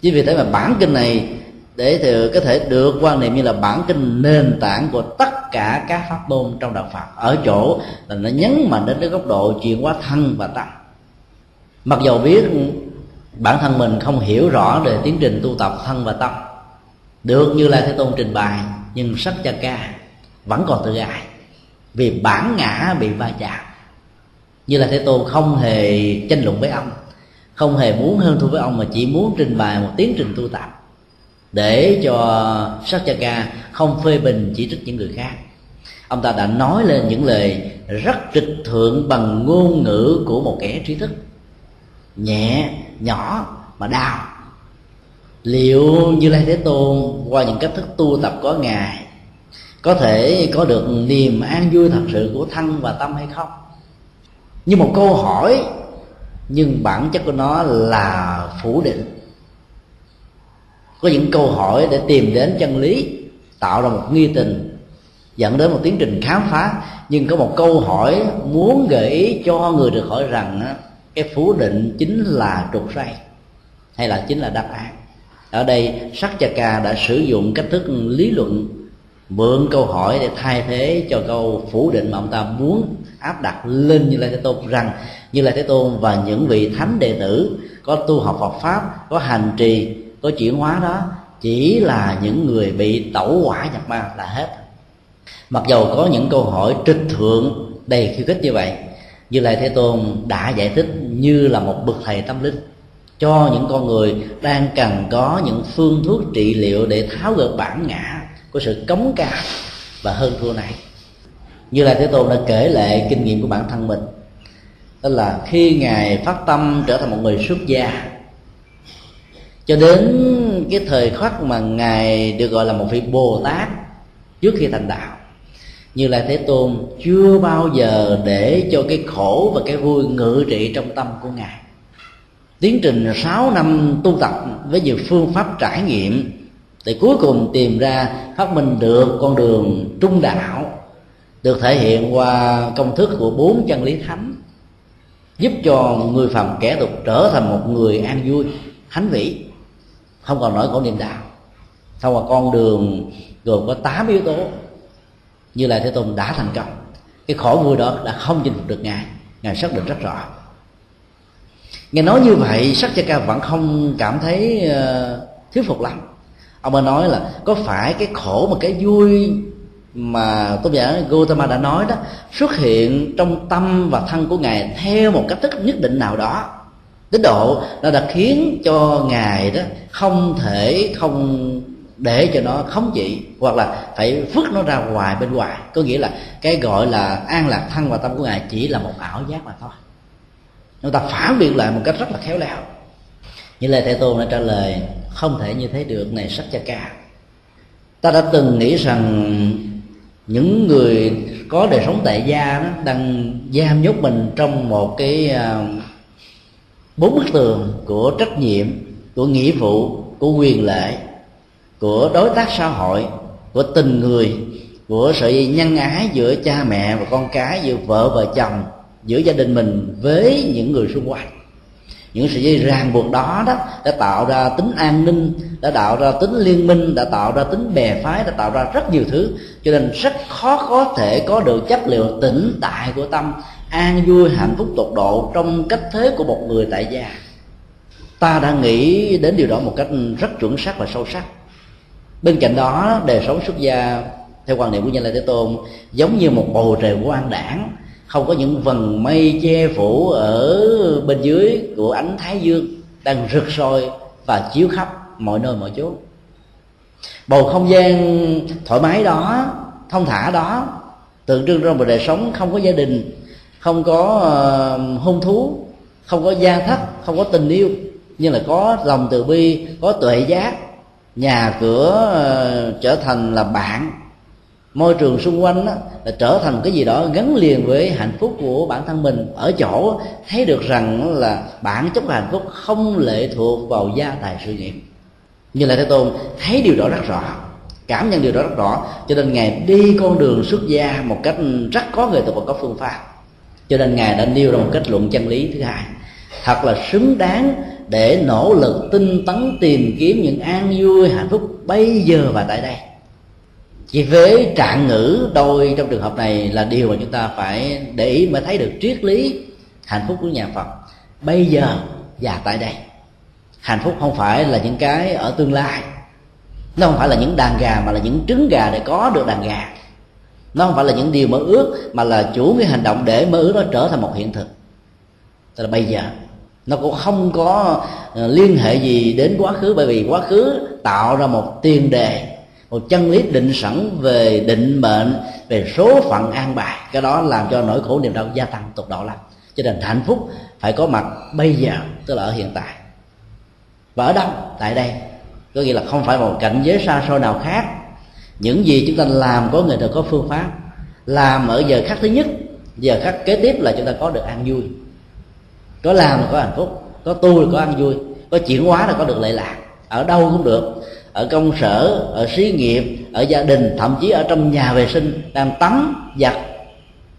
Chính vì thế mà bản kinh này để thì có thể được quan niệm như là bản kinh nền tảng của tất cả các pháp môn trong đạo Phật. Ở chỗ là nó nhấn mạnh đến cái góc độ chuyển hóa thân và tâm. Mặc dầu biết bản thân mình không hiểu rõ về tiến trình tu tập thân và tâm, được như là thế tôn trình bày, nhưng sắc cha ca vẫn còn tự ai vì bản ngã bị va chạm. Như là thế tôn không hề tranh luận với ông, không hề muốn hơn thua với ông, mà chỉ muốn trình bày một tiến trình tu tập để cho sắc ca không phê bình chỉ trích những người khác. Ông ta đã nói lên những lời rất trịch thượng bằng ngôn ngữ của một kẻ trí thức. Nhẹ, nhỏ mà đau. Liệu như lai thế tôn qua những cách thức tu tập có ngài có thể có được niềm an vui thật sự của thân và tâm hay không? Như một câu hỏi, nhưng bản chất của nó là phủ định có những câu hỏi để tìm đến chân lý, tạo ra một nghi tình, dẫn đến một tiến trình khám phá. Nhưng có một câu hỏi muốn gợi ý cho người được hỏi rằng cái phủ định chính là trục ray hay là chính là đáp án. Ở đây sắc cha ca đã sử dụng cách thức lý luận, mượn câu hỏi để thay thế cho câu phủ định mà ông ta muốn áp đặt lên như lai thế tôn rằng như lai thế tôn và những vị thánh đệ tử có tu học Phật pháp, có hành trì có chuyển hóa đó, chỉ là những người bị tẩu quả nhập ma là hết. Mặc dầu có những câu hỏi trịch thượng đầy khiêu khích như vậy, như lai thế tôn đã giải thích như là một bậc thầy tâm linh, cho những con người đang cần có những phương thuốc trị liệu để tháo gỡ bản ngã của sự cống cao và hơn thua này như là thế tôn đã kể lại kinh nghiệm của bản thân mình đó là khi ngài phát tâm trở thành một người xuất gia cho đến cái thời khắc mà ngài được gọi là một vị bồ tát trước khi thành đạo, như là thế tôn chưa bao giờ để cho cái khổ và cái vui ngự trị trong tâm của ngài. Tiến trình 6 năm tu tập với nhiều phương pháp trải nghiệm thì cuối cùng tìm ra phát minh được con đường trung đạo, được thể hiện qua công thức của bốn chân lý thánh, giúp cho người phàm kẻ tục trở thành một người an vui, thánh vĩ không còn nỗi khổ niệm đạo thông qua con đường gồm có 8 yếu tố như là thế tôn đã thành công. Cái khổ vui đó đã không chinh phục được ngài. Ngài xác định rất rõ. Nghe nói như vậy sắc cha ca vẫn không cảm thấy uh, thuyết phục lắm. Ông ấy nói là có phải cái khổ mà cái vui mà tôn giả Gautama đã nói đó xuất hiện trong tâm và thân của ngài theo một cách thức nhất định nào đó? Tín độ nó đã khiến cho ngài đó không thể không để cho nó khống trị hoặc là phải vứt nó ra ngoài bên ngoài. Có nghĩa là cái gọi là an lạc thân và tâm của ngài chỉ là một ảo giác mà thôi. Người ta phản biện lại một cách rất là khéo léo. Như lời thế tôn đã trả lời, không thể như thế được, này sắc cha ca. Ta đã từng nghĩ rằng những người có đời sống tại gia đó đang giam nhốt mình trong một cái à, bốn bức tường của trách nhiệm, của nghĩa vụ, của quyền lệ, của đối tác xã hội, của tình người, của sự nhân ái giữa cha mẹ và con cái, giữa vợ và chồng, giữa gia đình mình với những người xung quanh. Những sự dây ràng buộc đó đó đã tạo ra tính an ninh, đã tạo ra tính liên minh, đã tạo ra tính bè phái, đã tạo ra rất nhiều thứ, cho nên rất khó có thể có được chất liệu tĩnh tại của tâm an vui, hạnh phúc tột độ trong cách thế của một người tại gia. Ta đã nghĩ đến điều đó một cách rất chuẩn xác và sâu sắc. Bên cạnh đó, đời sống xuất gia theo quan niệm của nhân lai thế tôn giống như một bầu trời quan đảng, không có những vầng mây che phủ ở bên dưới của ánh thái dương đang rực sôi và chiếu khắp mọi nơi mọi chỗ bầu không gian thoải mái đó, thông thả đó, tượng trưng cho một đời sống không có gia đình không có ờ, hôn thú không có gia thất không có tình yêu nhưng là có lòng từ bi có tuệ giác nhà cửa ờ, trở thành là bạn. Môi trường xung quanh đó, là trở thành cái gì đó gắn liền với hạnh phúc của bản thân mình. Ở chỗ thấy được rằng là bản chất hạnh phúc không lệ thuộc vào gia tài sự nghiệp. Như là thế tôn thấy điều đó rất rõ cảm nhận điều đó rất rõ cho nên ngài đi con đường xuất gia một cách rất có nghệ thuật và có phương pháp cho nên ngài đã nêu ra một kết luận chân lý thứ hai. Thật là xứng đáng để nỗ lực tinh tấn tìm kiếm những an vui hạnh phúc bây giờ và tại đây. Chỉ với trạng ngữ đôi trong trường hợp này là điều mà chúng ta phải để ý mới thấy được triết lý hạnh phúc của nhà phật bây giờ và tại đây. Hạnh phúc không phải là những cái ở tương lai. Nó không phải là những đàn gà mà là những trứng gà để có được đàn gà nó không phải là những điều mơ ước, mà là chủ cái hành động để mơ ước nó trở thành một hiện thực. Tức là bây giờ, nó cũng không có ờ, liên hệ gì đến quá khứ, bởi vì quá khứ tạo ra một tiền đề, một chân lý định sẵn về định mệnh, về số phận an bài. Cái đó làm cho nỗi khổ niềm đau gia tăng tột độ lắm. Cho nên hạnh phúc phải có mặt bây giờ, tức là ở hiện tại. Và ở đâu? Tại đây. Có nghĩa là không phải một cảnh giới xa xôi nào khác những gì chúng ta làm có người thuật có phương pháp. Làm ở giờ khắc thứ nhất, giờ khắc kế tiếp là chúng ta có được an vui. Có làm là có hạnh phúc, có tu là có an vui, có chuyển hóa là có được lệ lạc. Ở đâu cũng được. Ở công sở, ở xí nghiệp, ở gia đình, thậm chí ở trong nhà vệ sinh, đang tắm, giặt,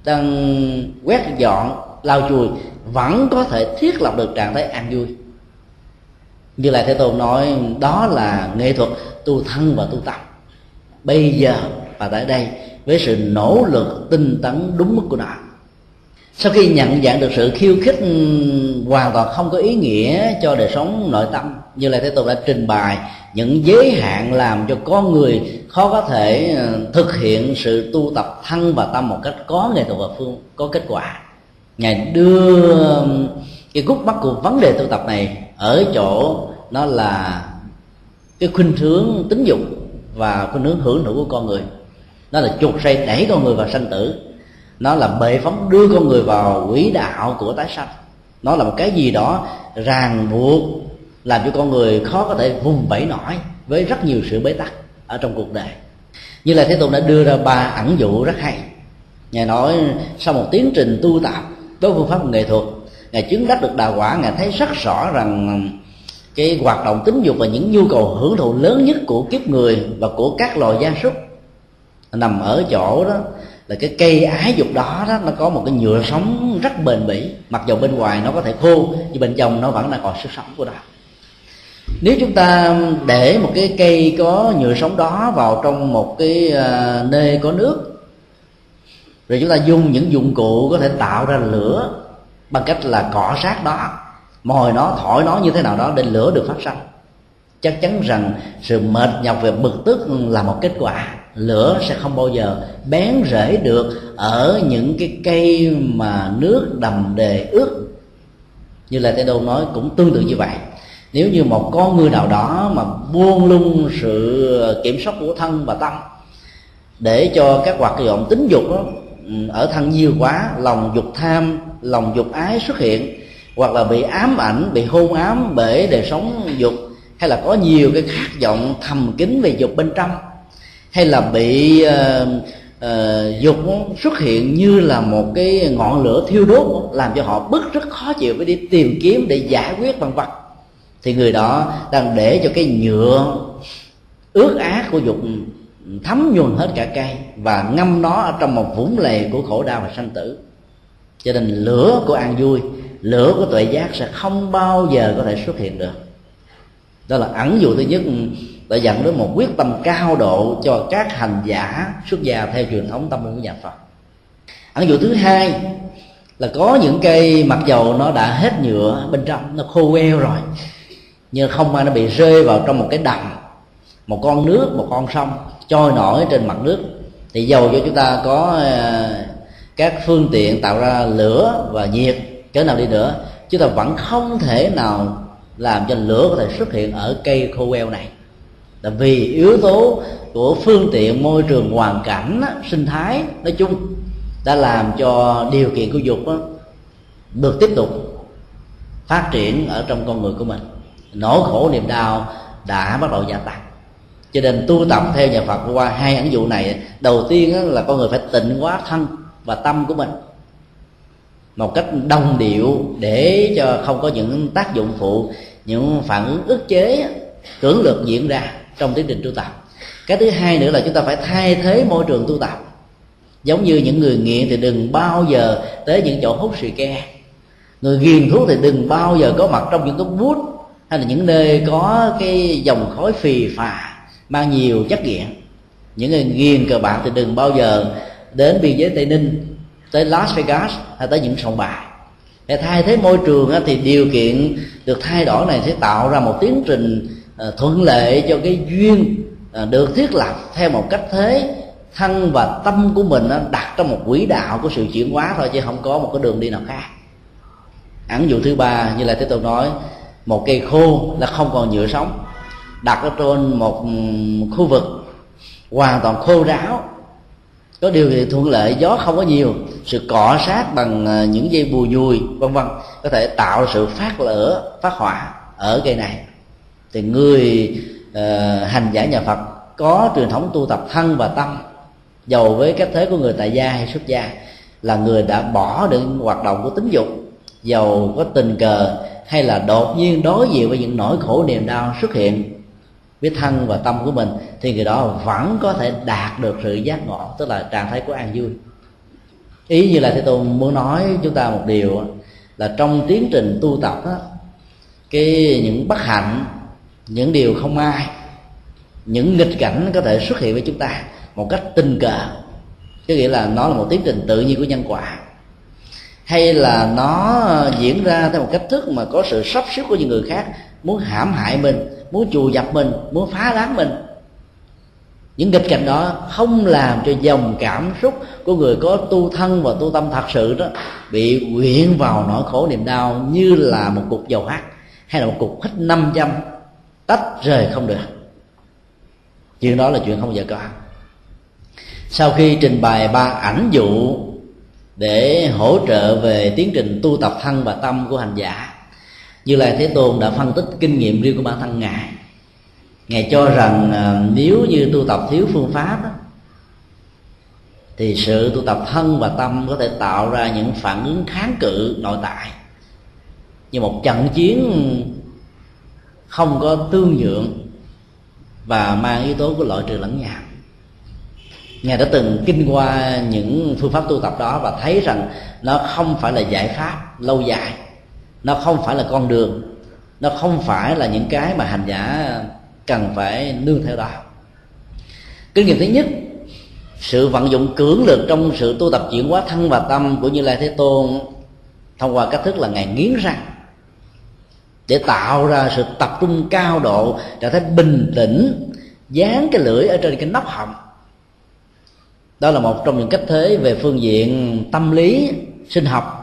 đang quét, dọn, lau chùi, vẫn có thể thiết lập được trạng thái an vui. Như là thế tôn nói, đó là nghệ thuật tu thân và tu tập bây giờ và tại đây với sự nỗ lực tinh tấn đúng mức của nó sau khi nhận dạng được sự khiêu khích ừ, hoàn toàn không có ý nghĩa cho đời sống nội tâm, như là thế tôn đã trình bày, những giới hạn làm cho con người khó có thể ừ, thực hiện sự tu tập thân và tâm một cách có nghệ thuật và phương, có kết quả. Ngài đưa ừ, cái gút mắt của vấn đề tu tập này ở chỗ nó là cái khuynh hướng tính dụng và cái nướng hưởng thụ của con người. Nó là chuột say đẩy con người vào sanh tử. Nó là bệ phóng đưa con người vào quỹ đạo của tái sanh. Nó là một cái gì đó ràng buộc, làm cho con người khó có thể vùng vẫy nổi với rất nhiều sự bế tắc ở trong cuộc đời. Như là thế tôn đã đưa ra ba ẩn dụ rất hay. Ngài nói, sau một tiến trình tu tập với phương pháp nghệ thuật, ngài chứng đắc được đạo quả, ngài thấy rất rõ rằng cái hoạt động tính dục và những nhu cầu hưởng thụ lớn nhất của kiếp người và của các loài gia súc. Nằm ở chỗ đó là cái cây ái dục đó đó, nó có một cái nhựa sống rất bền bỉ. Mặc dù bên ngoài nó có thể khô, nhưng bên trong nó vẫn là còn sức sống của nó. Nếu chúng ta để một cái cây có nhựa sống đó vào trong một cái à, nơi có nước, rồi chúng ta dùng những dụng cụ có thể tạo ra lửa bằng cách là cọ sát đó mồi nó thổi nó như thế nào đó để lửa được phát sanh chắc chắn rằng sự mệt nhọc và bực tức là một kết quả. Lửa sẽ không bao giờ bén rễ được ở những cái cây mà nước đầm đề ướt như là tây đô nói cũng tương tự như vậy. Nếu như một con người nào đó mà buông lung sự kiểm soát của thân và tâm để cho các hoạt động tính dục đó, ừ, ở thân nhiều quá lòng dục tham lòng dục ái xuất hiện hoặc là bị ám ảnh bị hôn ám bởi đời sống dục hay là có nhiều cái khát vọng thầm kín về dục bên trong hay là bị uh, uh, dục xuất hiện như là một cái ngọn lửa thiêu đốt làm cho họ bức rất khó chịu phải đi tìm kiếm để giải quyết bằng vật thì người đó đang để cho cái nhựa ướt át của dục thấm nhuần hết cả cây và ngâm nó ở trong một vũng lề của khổ đau và sanh tử. Cho nên lửa của an vui lửa của tuệ giác sẽ không bao giờ có thể xuất hiện được. Đó là ẩn dụ thứ nhất, đã dẫn đến một quyết tâm cao độ cho các hành giả xuất gia theo truyền thống tâm linh của nhà Phật. Ẩn dụ thứ hai là có những cây mặc dầu nó đã hết nhựa bên trong, nó khô queo rồi, nhưng không may nó bị rơi vào trong một cái đầm, một con nước, một con sông trôi nổi trên mặt nước. Thì dầu cho chúng ta có à, các phương tiện tạo ra lửa và nhiệt cỡ nào đi nữa. Chúng ta vẫn không thể nào làm cho lửa có thể xuất hiện ở cây khô queo này. Là vì yếu tố của phương tiện môi trường hoàn cảnh sinh thái nói chung đã làm cho điều kiện của dục đó, được tiếp tục phát triển ở trong con người của mình. Nỗi khổ niềm đau đã bắt đầu gia tăng. Cho nên tu tập theo nhà Phật qua hai ẩn dụ này đầu tiên là con người phải tịnh hóa thân và tâm của mình một cách đồng điệu để cho không có những tác dụng phụ, những phản ứng ức chế cưỡng lực diễn ra trong tiến trình tu tập. Cái thứ hai nữa là chúng ta phải thay thế môi trường tu tập. Giống như những người nghiện thì đừng bao giờ tới những chỗ hút xì ke. Người ghiền thuốc thì đừng bao giờ có mặt trong những cái bút hay là những nơi có cái dòng khói phì phà mang nhiều chất nghiện. Những người nghiền cờ bạc thì đừng bao giờ đến biên giới tây ninh tới las vegas hay tới những sòng bài. Để thay thế môi trường thì điều kiện được thay đổi này sẽ tạo ra một tiến trình ờ, thuận lợi cho cái duyên ờ, được thiết lập theo một cách thế thân và tâm của mình đặt trong một quỹ đạo của sự chuyển hóa thôi, chứ không có một cái đường đi nào khác. Ẩn dụ thứ ba, như là thế tôi nói, một cây khô là không còn nhựa sống, đặt ở trên một khu vực hoàn toàn khô ráo có điều kiện thuận lợi gió không có nhiều sự cọ sát bằng à, những dây bùi nhùi vân vân có thể tạo sự phát lửa phát hỏa ở cây này. Thì người uh, hành giả nhà phật có truyền thống tu tập thân và tâm giàu với cách thế của người tại gia hay xuất gia là người đã bỏ được hoạt động của tính dục giàu có tình cờ hay là đột nhiên đối diện với những nỗi khổ niềm đau xuất hiện biết thân và tâm của mình thì người đó vẫn có thể đạt được sự giác ngộ tức là trạng thái của an vui. Ý như là thế tôi muốn nói chúng ta một điều là trong tiến trình tu tập đó, cái những bất hạnh những điều không ai những nghịch cảnh có thể xuất hiện với chúng ta một cách tình cờ có nghĩa là nó là một tiến trình tự nhiên của nhân quả hay là nó diễn ra theo một cách thức mà có sự sắp xếp của những người khác muốn hãm hại mình muốn chù dập mình, muốn phá láng mình. Những nghịch cảnh đó không làm cho dòng cảm xúc của người có tu thân và tu tâm thật sự đó bị quyện vào nỗi khổ niềm đau như là một cục dầu hắt hay là một cục hít 500 tách rời không được. Chuyện đó là chuyện không giờ có. Sau khi trình bày ba ảnh dụ để hỗ trợ về tiến trình tu tập thân và tâm của hành giả như lai thế tôn đã phân tích kinh nghiệm riêng của bản thân ngài. Ngài cho rằng à, nếu như tu tập thiếu phương pháp đó, thì sự tu tập thân và tâm có thể tạo ra những phản ứng kháng cự nội tại như một trận chiến không có tương nhượng và mang yếu tố của loại trừ lẫn nhau. Ngài đã từng kinh qua những phương pháp tu tập đó và thấy rằng nó không phải là giải pháp lâu dài nó không phải là con đường. Nó không phải là những cái mà hành giả cần phải nương theo đó kinh nghiệm thứ nhất, sự vận dụng cưỡng lực trong sự tu tập chuyển hóa thân và tâm của như lai thế tôn thông qua cách thức là ngài nghiến răng để tạo ra sự tập trung cao độ, trạng thái bình tĩnh, dán cái lưỡi ở trên cái nắp họng. Đó là một trong những cách thế về phương diện tâm lý, sinh học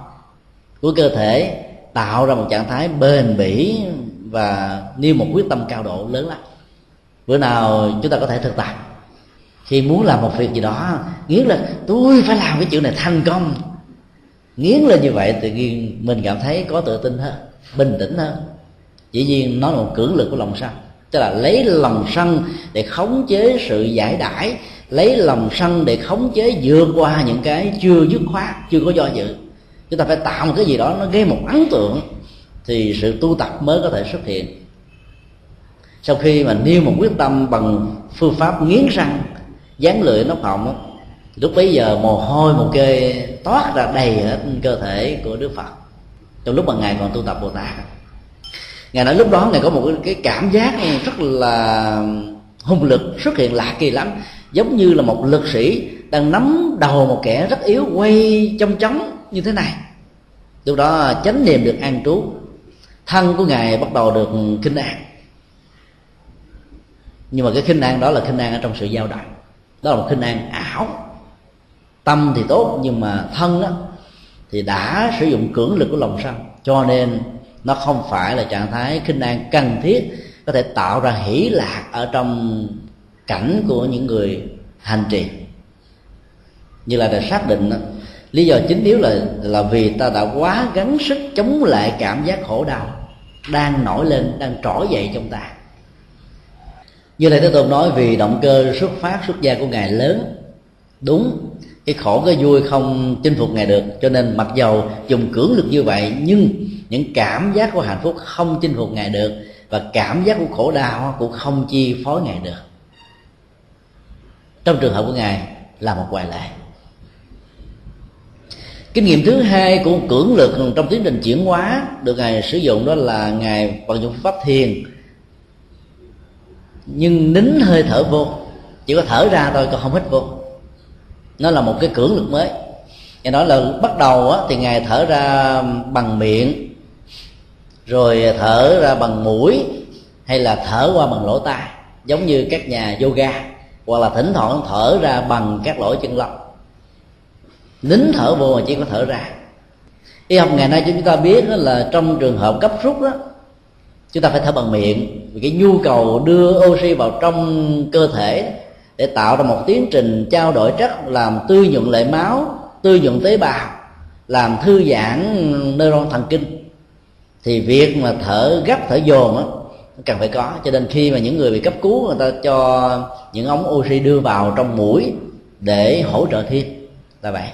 của cơ thể tạo ra một trạng thái bền bỉ và nêu một quyết tâm cao độ lớn lắm. Bữa nào chúng ta có thể thực tập. Khi muốn làm một việc gì đó, nghiến là, tôi phải làm cái chuyện này thành công. Nghiến lên như vậy, tự nhiên mình cảm thấy có tự tin hơn, bình tĩnh hơn. Chỉ nhiên, nó là một cưỡng lực của lòng sân. Tức là lấy lòng sân để khống chế sự giải đãi, lấy lòng sân để khống chế vượt qua những cái chưa dứt khoát, chưa có do dự chúng ta phải tạo một cái gì đó nó gây một ấn tượng thì sự tu tập mới có thể xuất hiện. Sau khi mà nêu một quyết tâm bằng phương pháp nghiến răng dán lưỡi nóc họng lúc bấy giờ mồ hôi một kê toát ra đầy hết cơ thể của đức phật trong lúc mà ngài còn tu tập bồ tát. Ngài nói lúc đó ngài có một cái cảm giác rất là hung lực, xuất hiện lạ kỳ lắm giống như là một lực sĩ đang nắm đầu một kẻ rất yếu, quay trong chóng như thế này. Lúc đó chánh niệm được an trú, thân của ngài bắt đầu được kinh an. Nhưng mà cái khinh an đó là khinh an ở trong sự dao động đó là một khinh an ảo. Tâm thì tốt, nhưng mà thân đó thì đã sử dụng cưỡng lực của lòng sân. Cho nên nó không phải là trạng thái khinh an cần thiết có thể tạo ra hỷ lạc ở trong cảnh của những người hành trì. Như là đã xác định đó, lý do chính yếu là là vì ta đã quá gắng sức chống lại cảm giác khổ đau đang nổi lên đang trỗi dậy trong ta. Như là thế tôn nói vì động cơ xuất phát xuất gia của ngài lớn đúng cái khổ cái vui không chinh phục ngài được cho nên mặc dầu dùng cưỡng lực như vậy nhưng những cảm giác của hạnh phúc không chinh phục ngài được và cảm giác của khổ đau cũng không chi phối ngài được trong trường hợp của ngài là một ngoại lệ. Kinh nghiệm thứ hai của cưỡng lực trong tiến trình chuyển hóa được ngài sử dụng đó là ngài vận dụng pháp thiền. Nhưng nín hơi thở vô chỉ có thở ra thôi còn không hít vô. Nó là một cái cưỡng lực mới. Ngài nói là bắt đầu á, thì ngài thở ra bằng miệng rồi thở ra bằng mũi hay là thở qua bằng lỗ tai giống như các nhà yoga hoặc là thỉnh thoảng thở ra bằng các lỗ chân lông. Nín thở vô mà chỉ có thở ra. Y học ngày nay chúng ta biết là trong trường hợp cấp rút đó, chúng ta phải thở bằng miệng. Vì cái nhu cầu đưa oxy vào trong cơ thể để tạo ra một tiến trình trao đổi chất, làm tư nhuận lại máu, tư nhuận tế bào, làm thư giãn neuron thần kinh. Thì việc mà thở gấp, thở dồn á cần phải có. Cho nên khi mà những người bị cấp cứu, người ta cho những ống oxy đưa vào trong mũi để hỗ trợ thêm. Là vậy.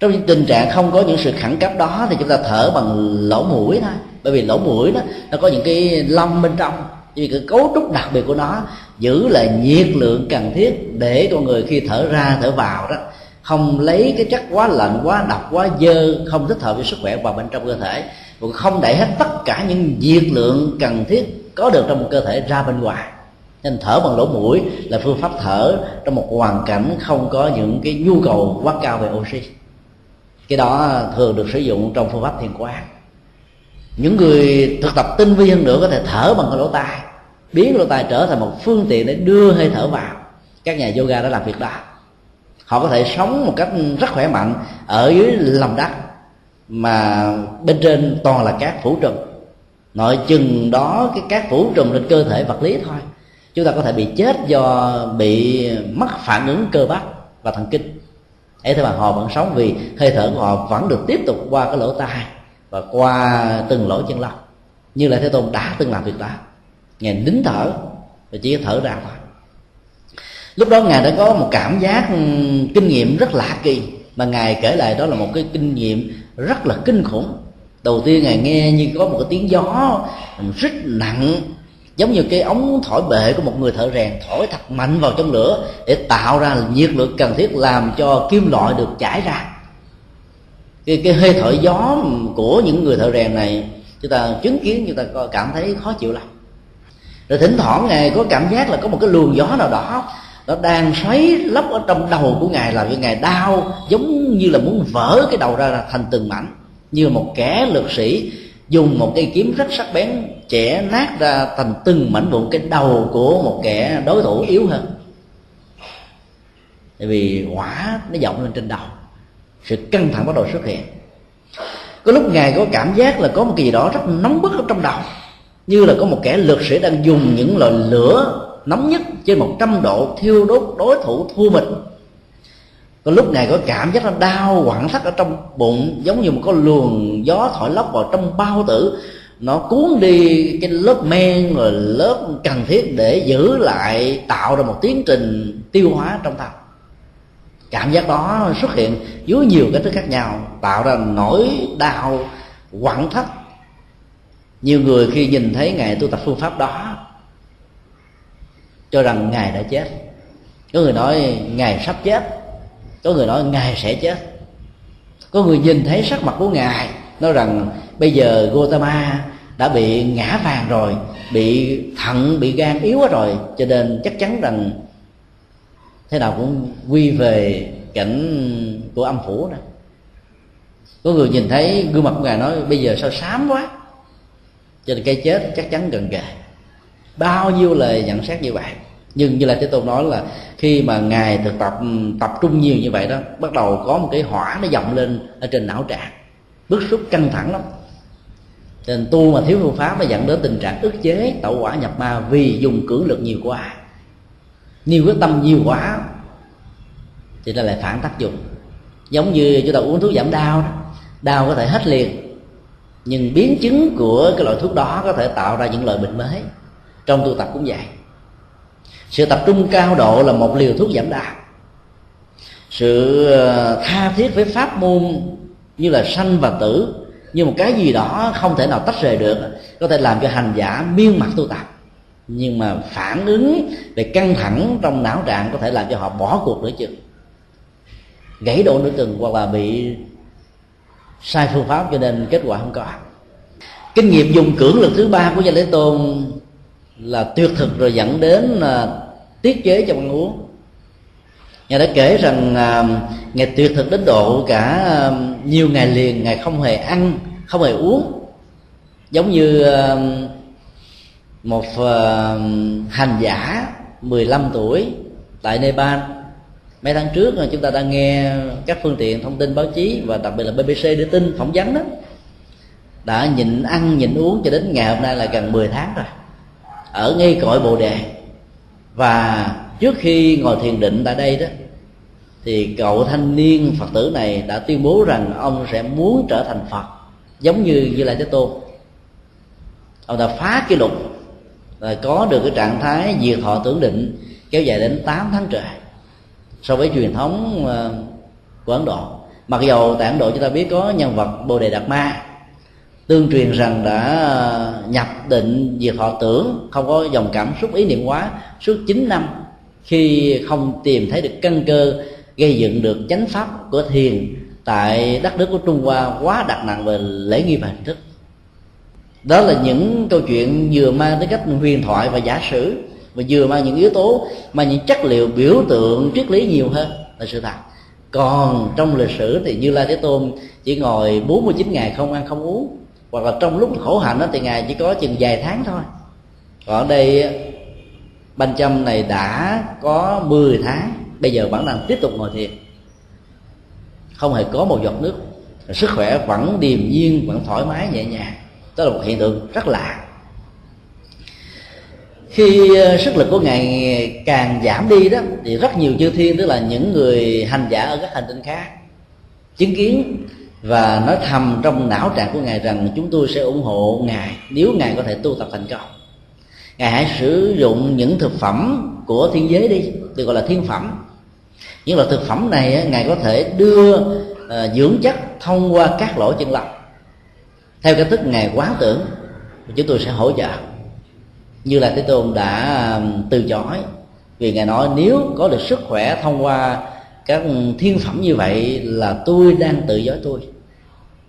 Trong những tình trạng không có những sự khẩn cấp đó thì chúng ta thở bằng lỗ mũi thôi. Bởi vì lỗ mũi đó, nó có những cái lông bên trong. Vì cái cấu trúc đặc biệt của nó, giữ lại nhiệt lượng cần thiết để con người khi thở ra, thở vào đó, không lấy cái chất quá lạnh, quá độc, quá dơ, không thích hợp với sức khỏe vào bên trong cơ thể. Cũng không đẩy hết tất cả những nhiệt lượng cần thiết có được trong một cơ thể ra bên ngoài. Nên thở bằng lỗ mũi là phương pháp thở trong một hoàn cảnh không có những cái nhu cầu quá cao về oxy. Cái đó thường được sử dụng trong phương pháp thiền quán. Những người thực tập tinh vi hơn nữa có thể thở bằng cái lỗ tai. Biến lỗ tai trở thành một phương tiện để đưa hơi thở vào. Các nhà yoga đã làm việc đó. Họ có thể sống một cách rất khỏe mạnh ở dưới lòng đất mà bên trên toàn là các phủ trùm nội chừng đó cái cát phủ trùng lên cơ thể vật lý thôi. Chúng ta có thể bị chết do bị mất phản ứng cơ bắp và thần kinh. Ấy thế mà họ vẫn sống vì hơi thở của họ vẫn được tiếp tục qua cái lỗ tai và qua từng lỗ chân lông. Như là thế tôn đã từng làm việc đó. Ngài nín thở và chỉ thở ra thôi. Lúc đó ngài đã có một cảm giác ừ, kinh nghiệm rất lạ kỳ, mà ngài kể lại đó là một cái kinh nghiệm rất là kinh khủng đầu tiên ngài nghe như có một cái tiếng gió rất nặng giống như cái ống thổi bệ của một người thợ rèn thổi thật mạnh vào trong lửa để tạo ra nhiệt lượng cần thiết làm cho kim loại được chảy ra. Cái, cái hơi thổi gió của những người thợ rèn này chúng ta chứng kiến chúng ta cảm thấy khó chịu lắm. Rồi thỉnh thoảng ngài có cảm giác là có một cái luồng gió nào đó nó đang xoáy lấp ở trong đầu của ngài làm cho ngài đau giống như là muốn vỡ cái đầu ra thành từng mảnh như một kẻ lược sĩ dùng một cây kiếm rất sắc bén, chẻ nát ra thành từng mảnh vụn cái đầu của một kẻ đối thủ yếu hơn. Tại vì hỏa nó dọng lên trên đầu, sự căng thẳng bắt đầu xuất hiện. Có lúc ngài có cảm giác là có một cái gì đó rất nóng bức ở trong đầu, như là có một kẻ lược sĩ đang dùng những loại lửa nóng nhất trên 100 độ thiêu đốt đối thủ thua mình có lúc ngài có cảm giác nó đau, quặn thắt ở trong bụng, giống như một con luồng gió thổi lốc vào trong bao tử. Nó cuốn đi cái lớp men rồi lớp cần thiết để giữ lại, tạo ra một tiến trình tiêu hóa trong ta cảm giác đó xuất hiện dưới nhiều cái thức khác nhau, tạo ra nỗi đau, quặn thắt. Nhiều người khi nhìn thấy ngài tu tập phương pháp đó, cho rằng ngài đã chết. Có người nói, ngài sắp chết có người nói, ngài sẽ chết. Có người nhìn thấy sắc mặt của ngài, nói rằng, bây giờ Gotama đã bị ngã vàng rồi, bị thận, bị gan yếu quá rồi, cho nên chắc chắn rằng thế nào cũng quy về cảnh của âm phủ đó. Có người nhìn thấy gương mặt của ngài nói, bây giờ sao xám quá, cho nên cái chết chắc chắn gần kề. Bao nhiêu lời nhận xét như vậy, nhưng như là thế tôn nói là khi mà ngài thực tập ừ, tập trung nhiều như vậy đó, bắt đầu có một cái hỏa nó dọng lên ở trên não trạng. Bức xúc căng thẳng lắm. Nên tu mà thiếu phương pháp nó dẫn đến tình trạng ức chế, tẩu quả nhập ma vì dùng cưỡng lực nhiều quá. Nhiều quyết tâm nhiều quá, thì nó lại phản tác dụng. Giống như chúng ta uống thuốc giảm đau đó, đau có thể hết liền, nhưng biến chứng của cái loại thuốc đó có thể tạo ra những loại bệnh mới. Trong tu tập cũng vậy sự tập trung cao độ là một liều thuốc giảm đau. Sự ờ, tha thiết với pháp môn như là sanh và tử như một cái gì đó không thể nào tách rời được, có thể làm cho hành giả miên mặt tu tập. Nhưng mà phản ứng về căng thẳng trong não trạng có thể làm cho họ bỏ cuộc nữa chừng gãy đổ nửa chừng hoặc là bị sai phương pháp cho nên kết quả không có. Kinh nghiệm dùng cưỡng lực thứ ba của gia lễ tôn là tuyệt thực rồi dẫn đến là tiết chế trong ăn uống. Ngài đã kể rằng à, ngài tuyệt thực đến độ cả à, nhiều ngày liền ngài không hề ăn không hề uống. Giống như à, một à, hành giả 15 tuổi tại Nepal. Mấy tháng trước à, chúng ta đang nghe các phương tiện thông tin báo chí và đặc biệt là BBC đưa tin phỏng vấn đó. Đã nhịn ăn nhịn uống cho đến ngày hôm nay là gần 10 tháng rồi ở ngay cội bồ đề. Và trước khi ngồi thiền định tại đây đó, thì cậu thanh niên phật tử này đã tuyên bố rằng ông sẽ muốn trở thành phật, giống như như lai thế tôn. Ông đã phá kỷ lục và có được cái trạng thái diệt thọ tưởng định kéo dài đến 8 tháng trời so với truyền thống ờ, của ấn độ. Mặc dầu tại ấn độ chúng ta biết có nhân vật bồ đề đạt ma tương truyền rằng đã à, nhập định việc họ tưởng, không có dòng cảm xúc, ý niệm quá suốt 9 năm khi không tìm thấy được căn cơ gây dựng được chánh pháp của thiền tại đất nước của Trung Hoa quá đặt nặng về lễ nghi và hình thức. Đó là những câu chuyện vừa mang tới cách huyền thoại và giả sử, và vừa mang những yếu tố mà những chất liệu biểu tượng triết lý nhiều hơn là sự thật. Còn trong lịch sử thì như lai thế tôn chỉ ngồi 49 ngày không ăn không uống hoặc là trong lúc khổ hạnh đó thì ngài chỉ có chừng vài tháng thôi. Còn ở đây ban châm này đã có 10 tháng. Bây giờ vẫn đang tiếp tục ngồi thiền. Không hề có một giọt nước. Sức khỏe vẫn điềm nhiên, vẫn thoải mái, nhẹ nhàng. Đó là một hiện tượng rất lạ. Khi ờ, sức lực của ngài càng giảm đi đó, thì rất nhiều chư thiên, tức là những người hành giả ở các hành tinh khác, chứng kiến và nói thầm trong não trạng của ngài rằng chúng tôi sẽ ủng hộ ngài nếu ngài có thể tu tập thành công. Ngài hãy sử dụng những thực phẩm của thiên giới đi được gọi là thiên phẩm. Những loại thực phẩm này ngài có thể đưa uh, dưỡng chất thông qua các lỗ chân lông. Theo cách thức ngài quán tưởng chúng tôi sẽ hỗ trợ. Như là thế tôn đã từ chối vì ngài nói nếu có được sức khỏe thông qua các thiên phẩm như vậy là tôi đang tự dối tôi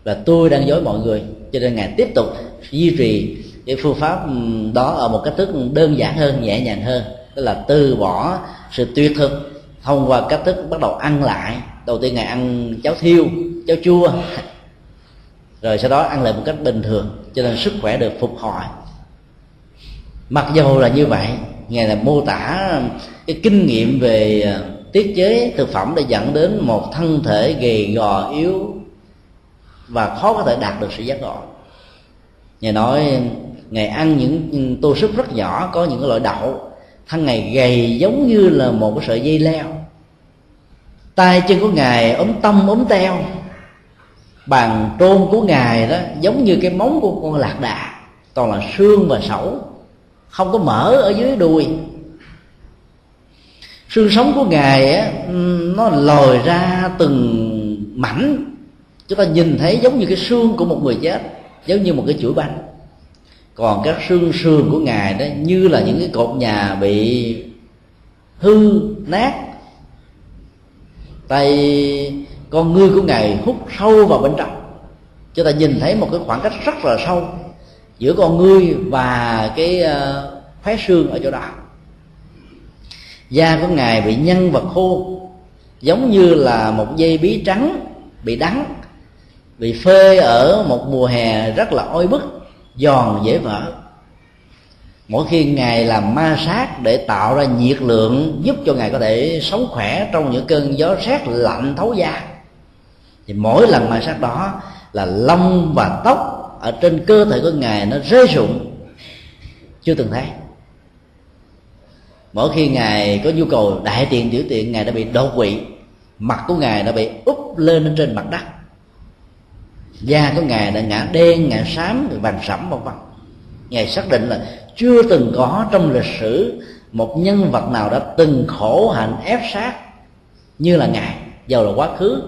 và tôi đang dối mọi người, cho nên ngài tiếp tục duy trì cái phương pháp ừ, đó ở một cách thức đơn giản hơn, nhẹ nhàng hơn. Tức là từ bỏ sự tuyệt thực thông qua cách thức bắt đầu ăn lại. Đầu tiên ngài ăn cháo thiêu, cháo chua, rồi sau đó ăn lại một cách bình thường, cho nên sức khỏe được phục hồi. Mặc dầu là như vậy, ngài là mô tả cái kinh nghiệm về ờ, tiết chế thực phẩm để dẫn đến một thân thể gầy gò yếu và khó có thể đạt được sự giác ngộ. Ngài nói ngài ăn những tô súp rất nhỏ có những cái loại đậu thân ngài gầy giống như là một cái sợi dây leo. Tay chân của ngài ốm tâm ốm teo. Bàn trôn của ngài đó giống như cái móng của con lạc đà toàn là xương và sẩu không có mỡ ở dưới đùi. Xương sống của ngài á, nó lòi ra từng mảnh chúng ta nhìn thấy giống như cái xương của một người chết, giống như một cái chuỗi bánh. Còn các xương sườn của ngài đó, như là những cái cột nhà bị hư, nát. Tay con ngươi của ngài hút sâu vào bên trong. Chúng ta nhìn thấy một cái khoảng cách rất là sâu giữa con ngươi và cái ờ, phế xương ở chỗ đó. Da của ngài bị nhăn và khô, giống như là một dây bí trắng bị đắng bị phê ở một mùa hè rất là oi bức, giòn, dễ vỡ. Mỗi khi ngài làm ma sát để tạo ra nhiệt lượng giúp cho ngài có thể sống khỏe trong những cơn gió rét lạnh thấu da, thì mỗi lần ma sát đó là lông và tóc ở trên cơ thể của ngài nó rơi rụng. Chưa từng thấy. Mỗi khi ngài có nhu cầu đại tiện tiểu tiện, ngài đã bị đột quỵ, mặt của ngài đã bị úp lên trên mặt đất da của ngài đã ngã đen ngã xám vàng sẫm, vân vân. Ngài xác định là chưa từng có trong lịch sử một nhân vật nào đã từng khổ hạnh ép sát như là ngài, giàu là quá khứ.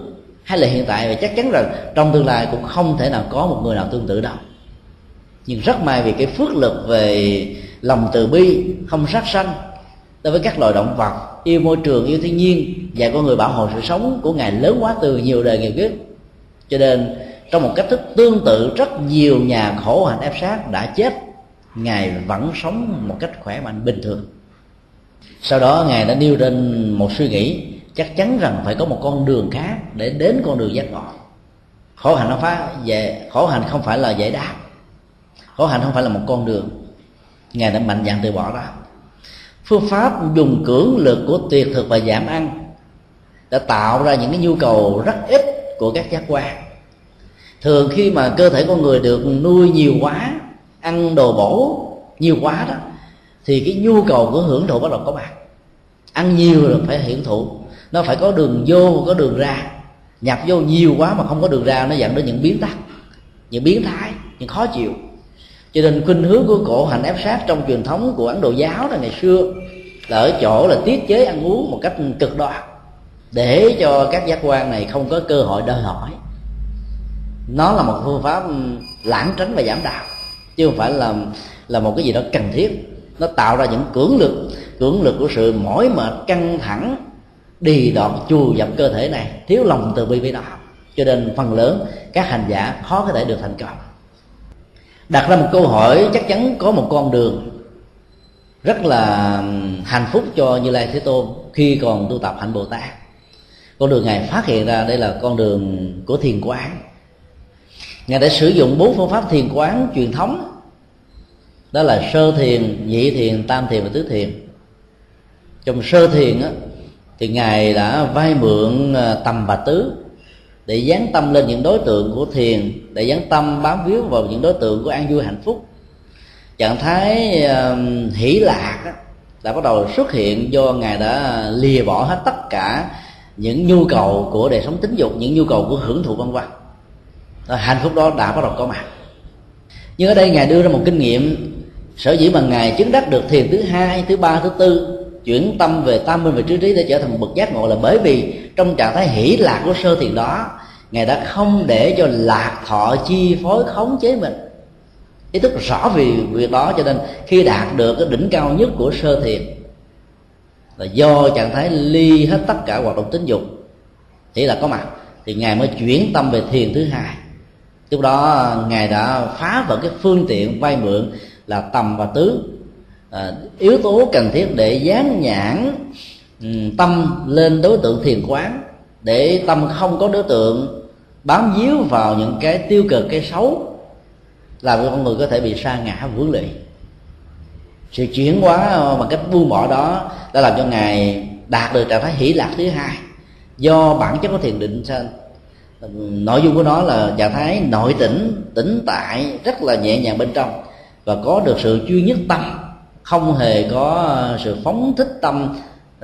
Hay là hiện tại, và chắc chắn rằng trong tương lai cũng không thể nào có một người nào tương tự đâu. Nhưng rất may vì cái phước lực về lòng từ bi, không sát sanh, đối với các loài động vật, yêu môi trường, yêu thiên nhiên và con người bảo hộ sự sống của ngài lớn quá từ nhiều đời nhiều kiếp. Cho nên trong một cách thức tương tự, rất nhiều nhà khổ hạnh ép sát đã chết. Ngài vẫn sống một cách khỏe mạnh, bình thường. Sau đó, ngài đã nêu lên một suy nghĩ. Chắc chắn rằng phải có một con đường khác để đến con đường giác ngộ. Khổ hạnh nó phá về khổ hạnh không phải là giải đáp khổ hạnh không phải là một con đường. Ngài đã mạnh dạn từ bỏ đó phương pháp dùng cưỡng lực của tuyệt thực và giảm ăn đã tạo ra những cái nhu cầu rất ít của các giác quan thường khi mà cơ thể con người được nuôi nhiều quá, ăn đồ bổ nhiều quá đó, thì cái nhu cầu của hưởng thụ bắt đầu có mặt. Ăn nhiều là phải hưởng thụ. Nó phải có đường vô, có đường ra. Nhập vô nhiều quá mà không có đường ra, nó dẫn đến những biến tắc, những biến thái, những khó chịu. Cho nên khuynh hướng của cổ hành ép sát trong truyền thống của ấn độ giáo là ngày xưa là ở chỗ là tiết chế ăn uống một cách cực đoan, để cho các giác quan này không có cơ hội đòi hỏi nó là một phương pháp lãng tránh và giảm đạo chứ không phải là là một cái gì đó cần thiết. Nó tạo ra những cưỡng lực cưỡng lực của sự mỏi mệt căng thẳng đi đọt chua dập cơ thể này thiếu lòng từ bi với nó, cho nên phần lớn các hành giả khó có thể được thành công. Đặt ra một câu hỏi chắc chắn có một con đường rất là hạnh phúc cho như lai thế tôn khi còn tu tập hạnh bồ tát. Con đường ngài phát hiện ra đây là con đường của thiền quán ngài đã sử dụng bốn phương pháp thiền quán truyền thống. Đó là sơ thiền nhị thiền tam thiền và tứ thiền. Trong sơ thiền á, thì ngài đã vay mượn à, tầm và tứ để dán tâm lên những đối tượng của thiền để dán tâm bám víu vào những đối tượng của an vui hạnh phúc. Trạng thái uh, hỷ lạc á, đã bắt đầu xuất hiện do ngài đã lìa bỏ hết tất cả những nhu cầu của đời sống tính dục những nhu cầu của hưởng thụ văn vân Ờ, hạnh phúc đó đã bắt đầu có mặt. Nhưng ở đây ngài đưa ra một kinh nghiệm. Sở dĩ mà ngài chứng đắc được thiền thứ hai, thứ ba, thứ tư, chuyển tâm về tam minh về trí trí để trở thành một bậc giác ngộ là bởi vì trong trạng thái hỷ lạc của sơ thiền đó, ngài đã không để cho lạc thọ chi phối khống chế mình. Ý thức rõ vì việc đó cho nên khi đạt được cái đỉnh cao nhất của sơ thiền là do trạng thái ly hết tất cả hoạt động tính dục chỉ là có mặt. Thì ngài mới chuyển tâm về thiền thứ hai lúc đó ngài đã phá vỡ cái phương tiện vay mượn là tầm và tứ. À, yếu tố cần thiết để dán nhãn um, tâm lên đối tượng thiền quán để tâm không có đối tượng bám víu vào những cái tiêu cực cái xấu làm cho con người có thể bị sa ngã vướng lị sự chuyển hóa bằng cách buông bỏ đó đã làm cho ngài đạt được trạng thái hỷ lạc thứ hai do bản chất của thiền định sanh nội dung của nó là trạng thái nội tỉnh tĩnh tại rất là nhẹ nhàng bên trong và có được sự chuyên nhất tâm, không hề có sự phóng thích tâm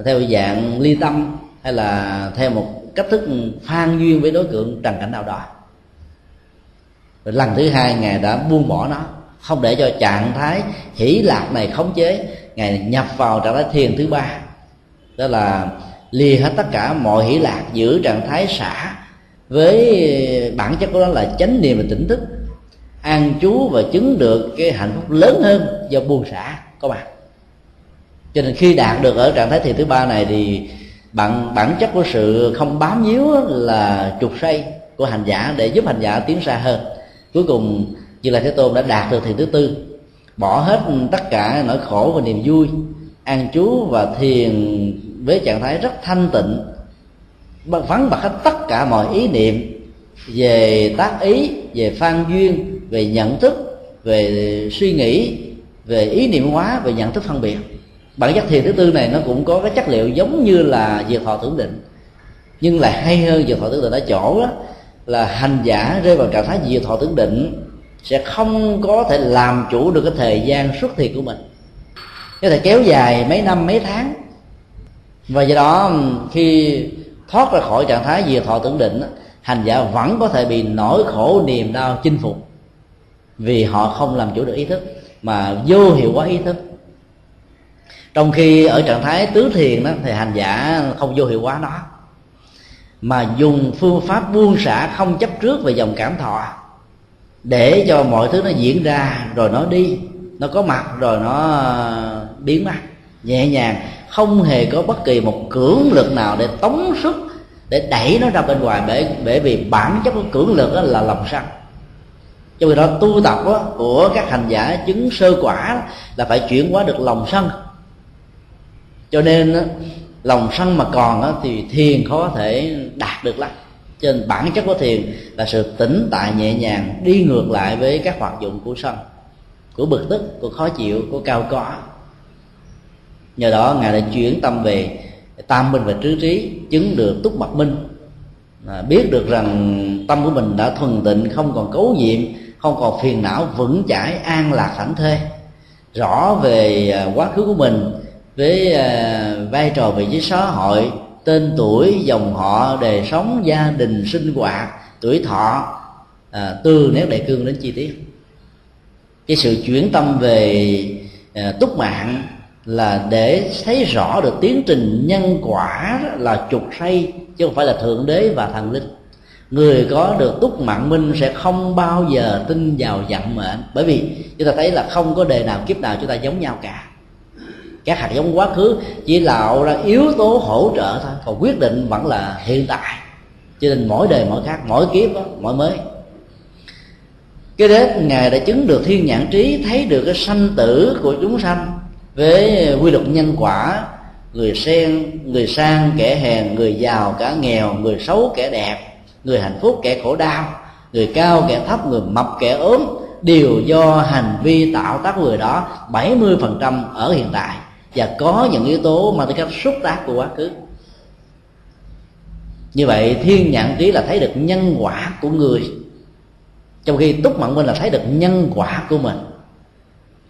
theo dạng ly tâm hay là theo một cách thức phan duyên với đối tượng trần cảnh nào đó. Lần thứ hai, ngài đã buông bỏ nó, không để cho trạng thái hỷ lạc này khống chế. Ngài nhập vào trạng thái thiền thứ ba, đó là lìa hết tất cả mọi hỷ lạc, giữ trạng thái xả với bản chất của nó là chánh niệm và tỉnh thức. An chú và chứng được cái hạnh phúc lớn hơn do buông xả các bạn cho nên khi đạt được ở trạng thái thiền thứ ba này thì bản bản chất của sự không bám víu là trục say của hành giả để giúp hành giả tiến xa hơn. Cuối cùng, như là thế tôn đã đạt được thiền thứ tư, bỏ hết tất cả nỗi khổ và niềm vui, an chú và thiền với trạng thái rất thanh tịnh vắng bật hết tất cả mọi ý niệm về tác ý, về phan duyên, về nhận thức, về suy nghĩ, về ý niệm hóa, về nhận thức phân biệt. Bản chất thiền thứ tư này nó cũng có cái chất liệu giống như là diệt thọ tưởng định. Nhưng lại hay hơn diệt thọ tưởng định ở chỗ đó là hành giả rơi vào trạng thái diệt thọ tưởng định sẽ không có thể làm chủ được cái thời gian xuất thiệt của mình. Có thể kéo dài mấy năm, mấy tháng. Và do đó, khi thoát ra khỏi trạng thái diệt thọ tưởng định hành giả vẫn có thể bị nỗi khổ, niềm đau chinh phục. Vì họ không làm chủ được ý thức, mà vô hiệu hóa ý thức. Trong khi ở trạng thái tứ thiền đó thì hành giả không vô hiệu hóa nó. Mà dùng phương pháp buông xả không chấp trước về dòng cảm thọ, để cho mọi thứ nó diễn ra, rồi nó đi, nó có mặt, rồi nó biến mất nhẹ nhàng không hề có bất kỳ một cưỡng lực nào để tống sức để đẩy nó ra bên ngoài bởi bởi vì bản chất của cưỡng lực đó là lòng sân. Cho vì đó tu tập đó, của các hành giả chứng sơ quả là phải chuyển hóa được lòng sân. Cho nên lòng sân mà còn thì thiền khó thể đạt được lắm. Trên bản chất của thiền là sự tĩnh tại nhẹ nhàng đi ngược lại với các hoạt dụng của sân của bực tức của khó chịu của cao có nhờ đó ngài đã chuyển tâm về tam minh và trí trí chứng được túc mặt minh. À, biết được rằng tâm của mình đã thuần tịnh không còn cấu nhiệm không còn phiền não vững chãi an lạc thảnh thê. Rõ về à, quá khứ của mình với à, vai trò vị trí xã hội tên tuổi dòng họ đời sống gia đình sinh hoạt tuổi thọ à, từ nét đại cương đến chi tiết. Cái sự chuyển tâm về à, túc mạng là để thấy rõ được tiến trình nhân quả là trục say chứ không phải là thượng đế và thần linh. Người có được túc mạng minh sẽ không bao giờ tin vào vận mệnh. Bởi vì chúng ta thấy là không có đề nào kiếp nào chúng ta giống nhau cả. Các hạt giống quá khứ chỉ tạo ra yếu tố hỗ trợ thôi còn quyết định vẫn là hiện tại. Cho nên mỗi đời mỗi khác mỗi kiếp đó, mỗi mới. Cái đến ngài đã chứng được thiên nhãn trí thấy được cái sanh tử của chúng sanh với quy luật nhân quả, người sen, người sang, kẻ hèn, người giàu cả nghèo, người xấu, kẻ đẹp, người hạnh phúc, kẻ khổ đau, người cao, kẻ thấp, người mập, kẻ ốm, đều do hành vi tạo tác người đó 70% ở hiện tại. Và có những yếu tố mà tư cách xúc tác của quá khứ. Như vậy, thiên nhãn trí là thấy được nhân quả của người. Trong khi túc mạng minh là thấy được nhân quả của mình.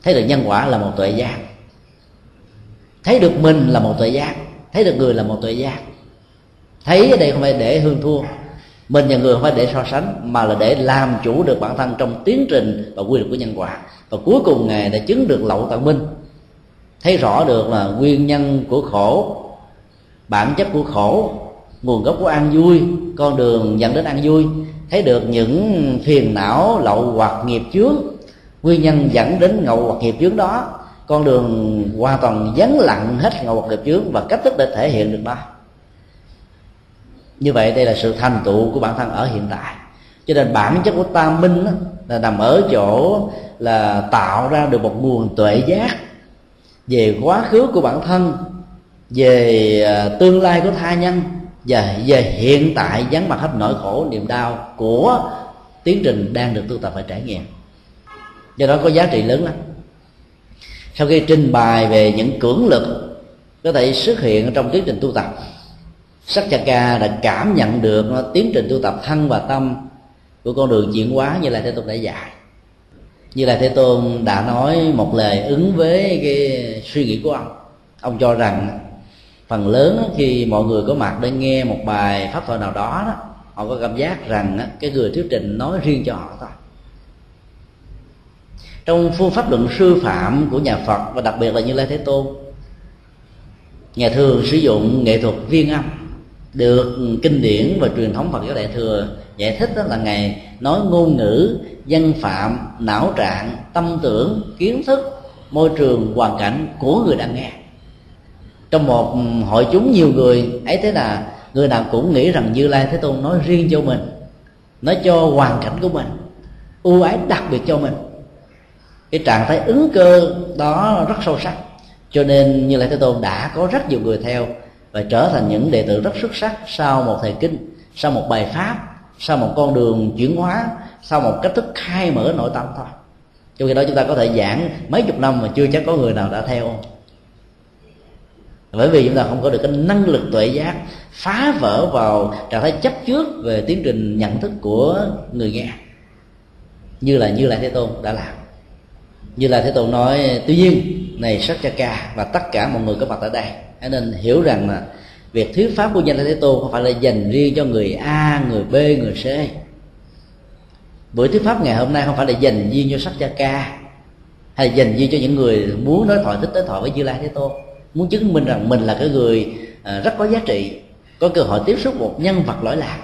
Thấy được nhân quả là một tuệ giác thấy được mình là một tội giác. Thấy được người là một tội giác. Thấy ở đây không phải để hương thua. Mình và người không phải để so sánh, mà là để làm chủ được bản thân trong tiến trình và quy luật của nhân quả. Và cuối cùng ngài đã chứng được lậu tận minh. Thấy rõ được là nguyên nhân của khổ, bản chất của khổ, nguồn gốc của an vui, con đường dẫn đến an vui. Thấy được những phiền não, lậu hoặc nghiệp chướng. Nguyên nhân dẫn đến ngậu hoặc nghiệp chướng đó con đường hoàn toàn vắng lặng hết ngậu hoặc nghiệp chướng và cách thức để thể hiện được đó như vậy đây là sự thành tựu của bản thân ở hiện tại cho nên bản chất của tam minh đó, là nằm ở chỗ là tạo ra được một nguồn tuệ giác về quá khứ của bản thân về à, tương lai của tha nhân và về hiện tại vắng mặt hết nỗi khổ niềm đau của tiến trình đang được tu tập và trải nghiệm. Do đó có giá trị lớn lắm sau khi trình bày về những cưỡng lực có thể xuất hiện trong tiến trình tu tập sắc ca đã cảm nhận được nó tiến trình tu tập thân và tâm của con đường chuyển hóa như là thế tôn đã dạy. Như là thế tôn đã nói một lời ứng với cái suy nghĩ của ông. Ông cho rằng phần lớn khi mọi người có mặt để nghe một bài pháp thoại nào đó, đó họ có cảm giác rằng cái người thuyết trình nói riêng cho họ thôi trong phương pháp luận sư phạm của nhà phật và đặc biệt là như lai thế tôn, nhà thường sử dụng nghệ thuật viên âm, được kinh điển và truyền thống phật giáo đại thừa giải thích đó là ngày nói ngôn ngữ dân phạm, não trạng, tâm tưởng, kiến thức, môi trường, hoàn cảnh của người đang nghe. Trong một hội chúng nhiều người, ấy thế là người nào cũng nghĩ rằng như lai thế tôn nói riêng cho mình, nói cho hoàn cảnh của mình, ưu ái đặc biệt cho mình cái trạng thái ứng cơ đó rất sâu sắc. Cho nên như lai thế tôn đã có rất nhiều người theo và trở thành những đệ tử rất xuất sắc sau một thời kinh, sau một bài pháp, sau một con đường chuyển hóa, sau một cách thức khai mở nội tâm thôi. Trong khi đó chúng ta có thể giảng mấy chục năm mà chưa chắc có người nào đã theo. Bởi vì chúng ta không có được cái năng lực tuệ giác phá vỡ vào trạng thái chấp trước về tiến trình nhận thức của người nghe. Như là như là thế tôn đã làm như là thế tôn nói, tuy nhiên, này sắc cha ca và tất cả mọi người có mặt ở đây, hãy nên hiểu rằng là việc thuyết pháp của danh thế tôn không phải là dành riêng cho người a, người b, người c. Buổi thuyết pháp ngày hôm nay không phải là dành riêng cho sắc cha ca, hay là dành riêng cho những người muốn nói thoại, thích tới thoại với như lai thế tôn. Muốn chứng minh rằng mình là cái người à, rất có giá trị, có cơ hội tiếp xúc một nhân vật lỗi lạc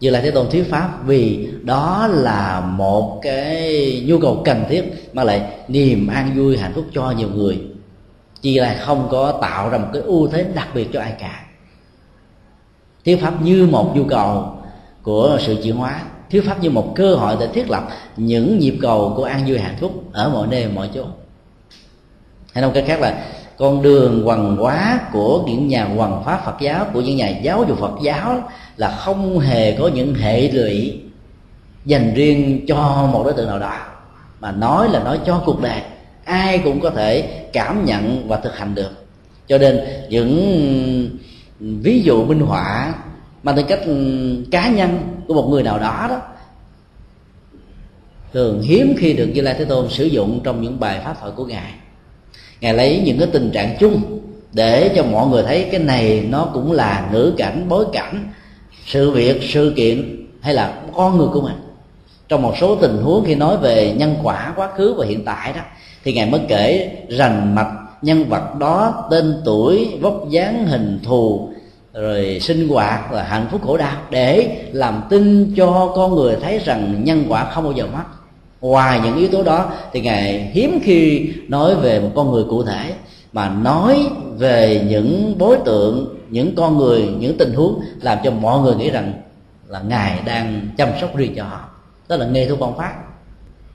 như là thế tôn thuyết pháp, vì đó là một cái nhu cầu cần thiết mà lại niềm an vui, hạnh phúc cho nhiều người. Chỉ là không có tạo ra một cái ưu thế đặc biệt cho ai cả. Thuyết pháp như một nhu cầu của sự chuyển hóa, thuyết pháp như một cơ hội để thiết lập những nhịp cầu của an vui, hạnh phúc ở mọi nơi, mọi chỗ. Hay nói cách khác là con đường hoàng hóa của những nhà hoàng hóa phật giáo, của những nhà giáo dục phật giáo là không hề có những hệ lụy dành riêng cho một đối tượng nào đó. Mà nói là nói cho cuộc đời, ai cũng có thể cảm nhận và thực hành được. Cho nên những ví dụ minh họa mang tính cách ừ, cá nhân của một người nào đó đó, thường hiếm khi được như lai thế tôn sử dụng trong những bài pháp thoại của ngài ngài lấy những cái tình trạng chung để cho mọi người thấy cái này nó cũng là ngữ cảnh, bối cảnh, sự việc, sự kiện hay là con người của mình. Trong một số tình huống khi nói về nhân quả quá khứ và hiện tại đó, thì ngài mới kể rành mạch nhân vật đó, tên tuổi, vóc dáng, hình thù, rồi sinh hoạt và hạnh phúc khổ đau để làm tin cho con người thấy rằng nhân quả không bao giờ mất ngoài những yếu tố đó thì ngài hiếm khi nói về một con người cụ thể, mà nói về những đối tượng, những con người, những tình huống làm cho mọi người nghĩ rằng là ngài đang chăm sóc riêng cho họ. Đó là nghe thu quan pháp.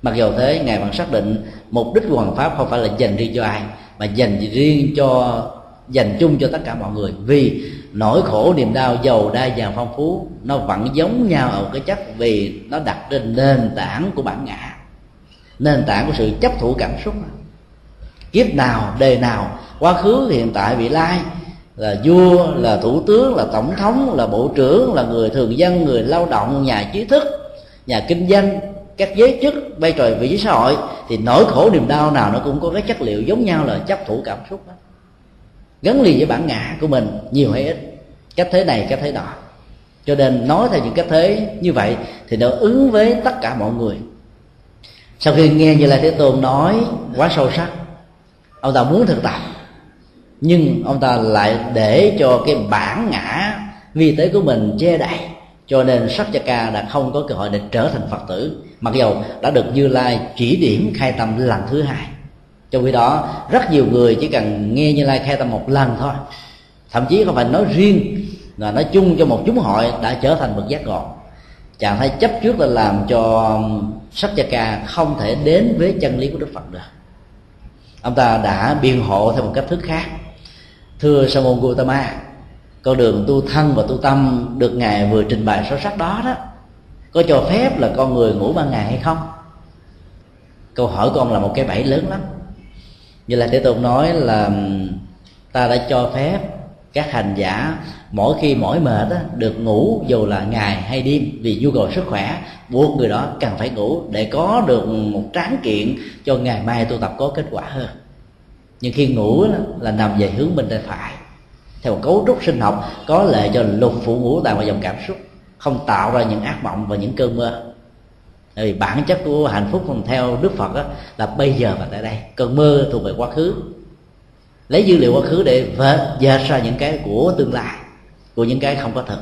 Mặc dù thế, ngài vẫn xác định mục đích của hoàng pháp không phải là dành riêng cho ai, mà dành riêng cho, dành chung cho tất cả mọi người. Vì nỗi khổ, niềm đau giàu đa dạng phong phú, nó vẫn giống nhau ở cái chất vì nó đặt trên nền tảng của bản ngã nền tảng của sự chấp thủ cảm xúc. Kiếp nào, đề nào, quá khứ hiện tại vị lai, là vua, là thủ tướng, là tổng thống, là bộ trưởng, là người thường dân, người lao động, nhà trí thức, nhà kinh doanh, các giới chức, vai trò vị trí xã hội, thì nỗi khổ niềm đau nào nó cũng có cái chất liệu giống nhau là chấp thủ cảm xúc đó. Gắn liền với bản ngã của mình nhiều hay ít, cách thế này, cách thế nọ. Cho nên nói theo những cách thế như vậy thì nó ứng với tất cả mọi người sau khi nghe như lai thế tôn nói quá sâu sắc, ông ta muốn thực tập, nhưng ông ta lại để cho cái bản ngã vi tế của mình che đậy, cho nên sắc ca đã không có cơ hội để trở thành phật tử, mặc dầu đã được như lai chỉ điểm khai tâm lần thứ hai. Trong khi đó, rất nhiều người chỉ cần nghe như lai khai tâm một lần thôi, thậm chí không phải nói riêng là nói chung cho một chúng hội đã trở thành bậc giác ngộ chàng thấy chấp trước là làm cho sắc ca không thể đến với chân lý của đức phật được. Ông ta đã biện hộ theo một cách thức khác. Thưa sa môn Gautama, con đường tu thân và tu tâm được ngài vừa trình bày sâu sắc đó đó, có cho phép là con người ngủ ban ngày hay không? Câu hỏi con là một cái bẫy lớn lắm. Như là thế tôn nói là, ta đã cho phép các hành giả mỗi khi mỏi mệt á, được ngủ dù là ngày hay đêm vì nhu cầu sức khỏe buộc người đó cần phải ngủ để có được một tráng kiện cho ngày mai tu tập có kết quả hơn. Nhưng khi ngủ đó, là nằm về hướng bên tay phải. Theo một cấu trúc sinh học có lệ cho lục phủ ngũ tạng và dòng cảm xúc không tạo ra những ác mộng và những cơn mơ. Vì bản chất của hạnh phúc còn theo đức phật đó, là bây giờ và tại đây. Cơn mơ thuộc về quá khứ. Lấy dữ liệu quá khứ để dệt ra những cái của tương lai của những cái không có thật.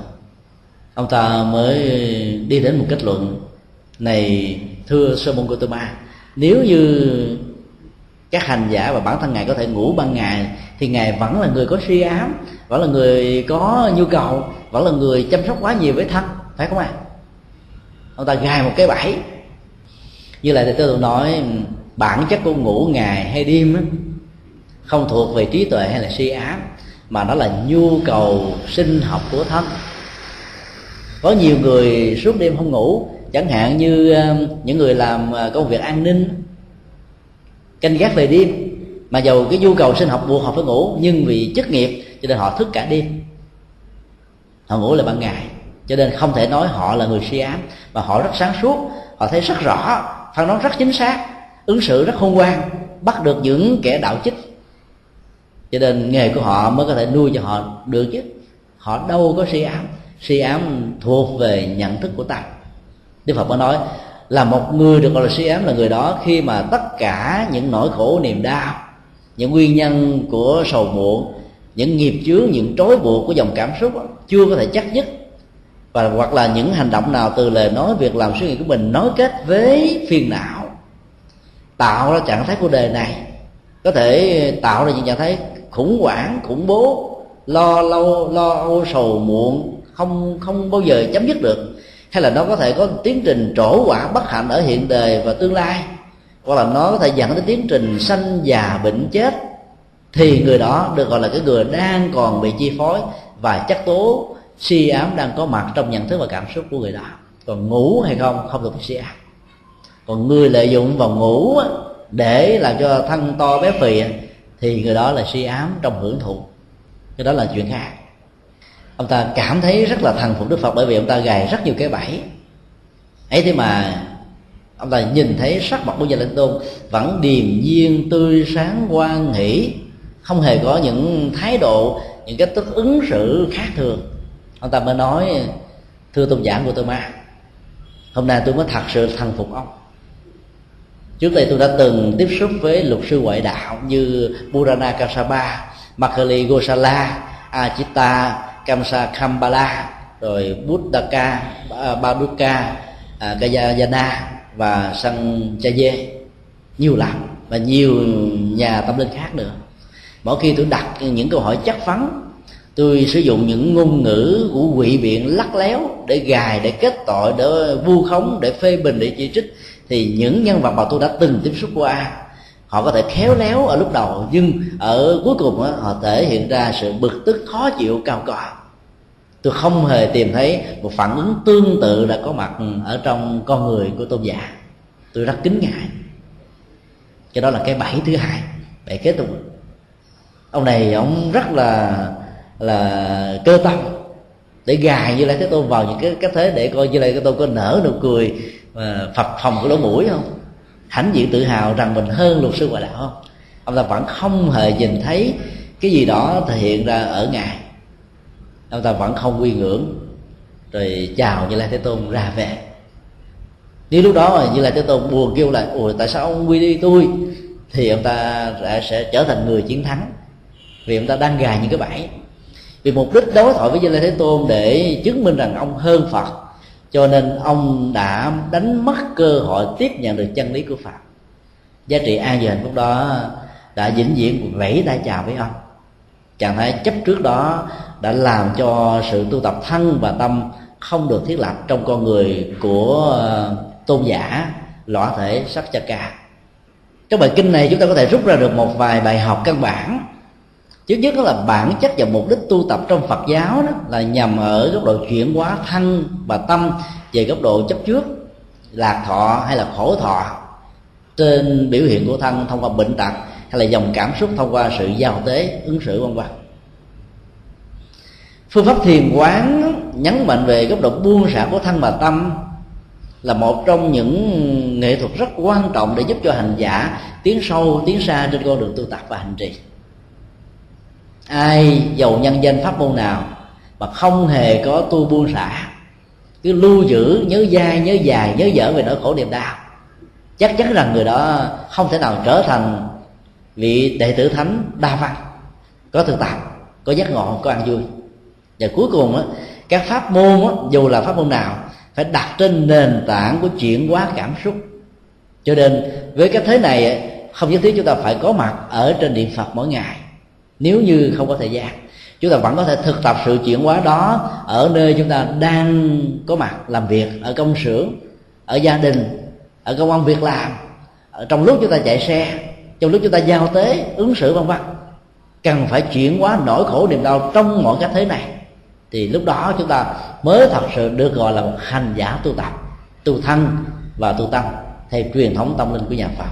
Ông ta mới đi đến một kết luận, này, thưa sơ môn gotama nếu như các hành giả và bản thân ngài có thể ngủ ban ngày, thì ngài vẫn là người có suy ám, vẫn là người có nhu cầu, vẫn là người chăm sóc quá nhiều với thân, phải không ạ? À? ông ta gài một cái bẫy. Như là thầy tôi nói, bản chất của ngủ ngày hay đêm không thuộc về trí tuệ hay là suy ám mà nó là nhu cầu sinh học của thân có nhiều người suốt đêm không ngủ, chẳng hạn như um, những người làm à, công việc an ninh, canh gác về đêm, mà dầu cái nhu cầu sinh học buộc họ phải ngủ, nhưng vì chức nghiệp cho nên họ thức cả đêm. Họ ngủ là ban ngày, cho nên không thể nói họ là người suy ám, mà họ rất sáng suốt, họ thấy rất rõ, phán đoán rất chính xác, ứng xử rất khôn ngoan, bắt được những kẻ đạo chích cho nên nghề của họ mới có thể nuôi cho họ được chứ. Họ đâu có suy ám. Suy ám thuộc về nhận thức của ta. Đức phật mới nói là một người được gọi là suy ám là người đó khi mà tất cả những nỗi khổ, niềm đau, những nguyên nhân của sầu muộn, những nghiệp chướng, những trói buộc của dòng cảm xúc chưa có thể chắc nhất. Và hoặc là những hành động nào từ lời nói, việc làm suy nghĩ của mình nối kết với phiền não, tạo ra trạng thái của đời này, có thể tạo ra những trạng thái khủng hoảng, khủng bố, lo lâu, lo âu, sầu muộn, không không bao giờ chấm dứt được. Hay là nó có thể có tiến trình trổ quả bất hạnh ở hiện đời và tương lai. Hoặc là nó có thể dẫn đến tiến trình sanh già bệnh chết. Thì người đó được gọi là cái người đang còn bị chi phối và chắc tố si ám đang có mặt trong nhận thức và cảm xúc của người đó. Còn ngủ hay không không được si ám. Còn người lợi dụng vào ngủ để làm cho thân to bé phì thì người đó là suy ám trong hưởng thụ. Cái đó là chuyện khác. Ông ta cảm thấy rất là thần phục đức phật bởi vì ông ta gài rất nhiều cái bẫy. Ấy thế mà ông ta nhìn thấy sắc mặt của gia linh tôn vẫn điềm nhiên, tươi sáng quan hỷ, không hề có những thái độ, những cái tức ứng xử khác thường. Ông ta mới nói, thưa tôn giả của tôi ma, hôm nay tôi mới thật sự thần phục ông trước đây tôi đã từng tiếp xúc với luật sư ngoại đạo như Purana Kasaba, Makali Gosala Ajita Kamsa Kambala rồi Buddhaka Baduka à, và Sanchaye nhiều lắm và nhiều nhà tâm linh khác nữa. Mỗi khi tôi đặt những câu hỏi chắc vấn, tôi sử dụng những ngôn ngữ của quỷ biện lắc léo để gài để kết tội để vu khống để phê bình để chỉ trích thì những nhân vật mà tôi đã từng tiếp xúc qua họ có thể khéo léo ở lúc đầu nhưng ở cuối cùng đó, họ thể hiện ra sự bực tức khó chịu cao cò tôi không hề tìm thấy một phản ứng tương tự đã có mặt ở trong con người của tôn giả. Tôi rất kính ngại cho đó là cái bẫy thứ hai. Bẫy kế tục. Ông này ông rất là là cơ tâm để gài như lai thế tôn vào những cái cách thế để coi như lai thế tôn có nở nụ cười Ờ, phật phập của lỗ mũi không? Hãnh diện tự hào rằng mình hơn luật sư ngoại đạo không? Ông ta vẫn không hề nhìn thấy cái gì đó thể hiện ra ở ngài. Ông ta vẫn không quy ngưỡng. Rồi chào như lai thế tôn ra về nếu lúc đó mà như lai thế tôn buồn kêu là, ủa, tại sao ông quy đi tôi? Thì ông ta sẽ trở thành người chiến thắng. Vì ông ta đang gài những cái bẫy. Vì mục đích đối thoại với như lai thế tôn để chứng minh rằng ông hơn phật cho nên ông đã đánh mất cơ hội tiếp nhận được chân lý của phật. Giá trị an và hạnh phúc đó đã vĩnh viễn vẫy tay chào với ông. Trạng thái chấp trước đó đã làm cho sự tu tập thân và tâm không được thiết lập trong con người của ờ, tôn giả, lõa thể sắc cha ca. Trong bài kinh này chúng ta có thể rút ra được một vài bài học căn bản trước nhất đó là bản chất và mục đích tu tập trong phật giáo đó là nhằm ở góc độ chuyển hóa thân và tâm về góc độ chấp trước, lạc thọ hay là khổ thọ trên biểu hiện của thân thông qua bệnh tật hay là dòng cảm xúc thông qua sự giao tế, ứng xử, vân vân. Phương pháp thiền quán nhấn mạnh về góc độ buông xả của thân và tâm là một trong những nghệ thuật rất quan trọng để giúp cho hành giả tiến sâu, tiến xa trên con đường tu tập và hành trì ai giàu nhân danh pháp môn nào mà không hề có tu buông xả cứ lưu giữ nhớ dai nhớ dài nhớ dở về nỗi khổ niềm đau. Chắc chắn rằng người đó không thể nào trở thành vị đệ tử thánh đa văn có thực tập có giác ngộ có ăn vui. Và cuối cùng á, các pháp môn á, dù là pháp môn nào phải đặt trên nền tảng của chuyển hóa cảm xúc. Cho nên với cái thế này không nhất thiết chúng ta phải có mặt ở trên điện phật mỗi ngày nếu như không có thời gian, chúng ta vẫn có thể thực tập sự chuyển hóa đó ở nơi chúng ta đang có mặt làm việc, ở công xưởng, ở gia đình, ở công an việc làm. Ở trong lúc chúng ta chạy xe, trong lúc chúng ta giao tế, ứng xử vân vân. Cần phải chuyển hóa nỗi khổ niềm đau trong mọi cách thế này. Thì lúc đó chúng ta mới thật sự được gọi là một hành giả tu tập, tu thân và tu tâm theo truyền thống tâm linh của nhà Phật.